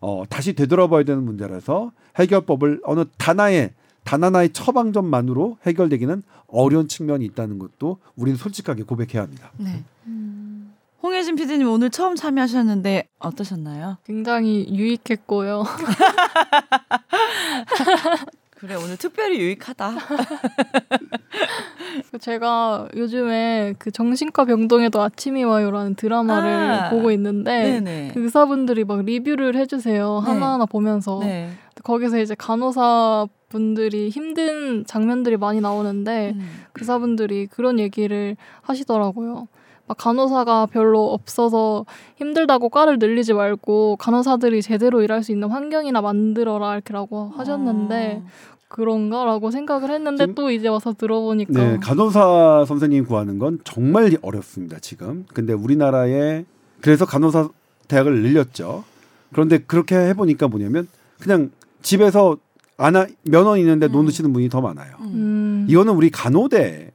어, 다시 되돌아봐야 되는 문제라서 해결법을 어느 단하의 단 하나의 처방전만으로 해결되기는 어려운 측면이 있다는 것도 우리는 솔직하게 고백해야 합니다. 네. 음, 홍혜진 PD님 오늘 처음 참여하셨는데 어떠셨나요? 굉장히 유익했고요. 그래 오늘 특별히 유익하다. 제가 요즘에 그 정신과 병동에도 아침이 와요라는 드라마를 아. 보고 있는데 네네. 그 의사분들이 막 리뷰를 해주세요 네. 하나하나 보면서 네. 거기서 이제 간호사 분들이 힘든 장면들이 많이 나오는데 음. 의사분들이 그런 얘기를 하시더라고요. 막 간호사가 별로 없어서 힘들다고 과를 늘리지 말고 간호사들이 제대로 일할 수 있는 환경이나 만들어라 이렇게라고 하셨는데 어. 그런가라고 생각을 했는데 또 이제 와서 들어보니까 네, 간호사 선생님 구하는 건 정말 어렵습니다, 지금. 근데 우리나라에 그래서 간호사 대학을 늘렸죠. 그런데 그렇게 해보니까 뭐냐면 그냥 집에서 안아 면허 있는데 음. 노는 분이 더 많아요. 음. 음, 이거는 우리 간호대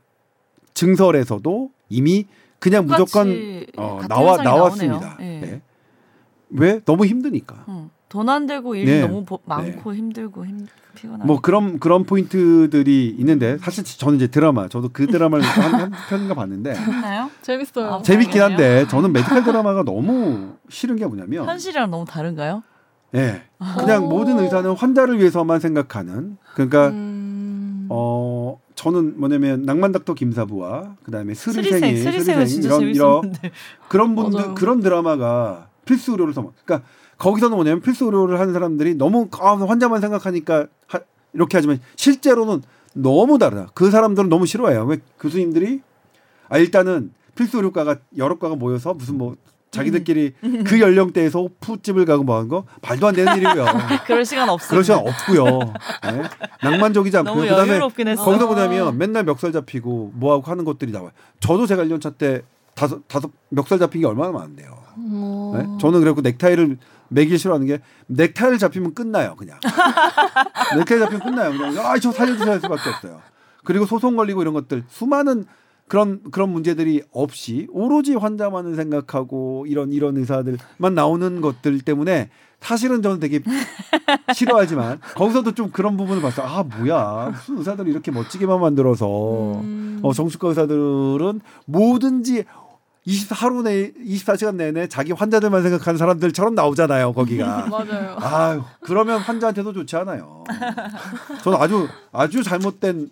증설에서도 이미 그냥 무조건 어, 나와 나왔습니다. 예. 네. 왜 너무 힘드니까. 어, 돈 안 되고 일 네. 너무 보- 많고 힘들고 힘 피곤하고. 뭐 그런 그런 포인트들이 있는데 사실 저는 이제 드라마 저도 그 드라마를 한, 한 편인가 봤는데 했나요? 재밌어요. 아, 재밌긴? 한데 저는 medical 드라마가 너무 싫은 게 뭐냐면 현실이랑 너무 다른가요? 예 그냥 오. 모든 의사는 환자를 위해서만 생각하는 그러니까 음, 어 저는 뭐냐면 낭만닥터 김사부와 그다음에 슬의생이 슬의생, 이런 이런. 그런 분들 맞아요. 그런 드라마가 필수 의료를 삼아. 그러니까 거기서는 뭐냐면 필수 의료를 하는 사람들이 너무 아, 환자만 생각하니까 하, 이렇게 하지만 실제로는 너무 다르다. 그 사람들은 너무 싫어해요. 왜 교수님들이 아 일단은 필수 의료과가 여러 과가 모여서 무슨 뭐 자기들끼리 음. 그 연령대에서 푸집을 가고 뭐 하는 거 말도 안 되는 일이고요. 그럴 시간 없어요. 그럴 시간 없고요. 네. 낭만적이지 않고요. 너무 그다음에 여유롭긴 했어. 거기서 뭐냐면 맨날 멱살 잡히고 뭐하고 하는 것들이 나와요. 저도 제가 1년 차 때 다섯 다섯 멱살 잡힌 게 얼마나 많은데요. 어, 네? 저는 그래고 넥타이를 매길 싫어하는 게 넥타이를 잡히면 끝나요, 그냥. 넥타이 잡히면 끝나요. 그냥 아저 살려주셔야 할 수밖에 없어요. 그리고 소송 걸리고 이런 것들 수많은 그런 그런 문제들이 없이 오로지 환자만을 생각하고 이런 이런 의사들만 나오는 것들 때문에 사실은 저는 되게 싫어하지만 거기서도 좀 그런 부분을 봤어요. 아 뭐야 무슨 의사들을 이렇게 멋지게만 만들어서 음, 어, 정신과 의사들은 뭐든지 20 하루 내 24시간 내내 자기 환자들만 생각하는 사람들처럼 나오잖아요 거기가. 맞아요. 아유 그러면 환자한테도 좋지 않아요. 저는 아주 아주 잘못된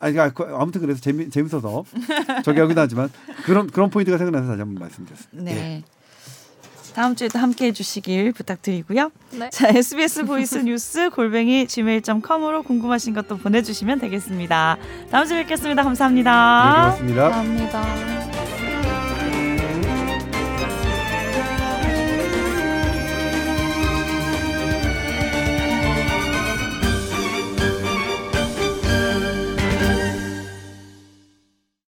아니 그 아무튼 그래서 재미 재밌어서 저기 하긴 하지만 그런 그런 포인트가 생각나서 다시 한번 말씀드렸습니다. 네. 예. 다음 주에도 함께 해주시길 부탁드리고요. 네. 자, SBS voice 뉴스 골뱅이 gmail.com으로 궁금하신 것도 보내주시면 되겠습니다. 다음 주에 뵙겠습니다. 감사합니다. 네, 고맙습니다. 감사합니다.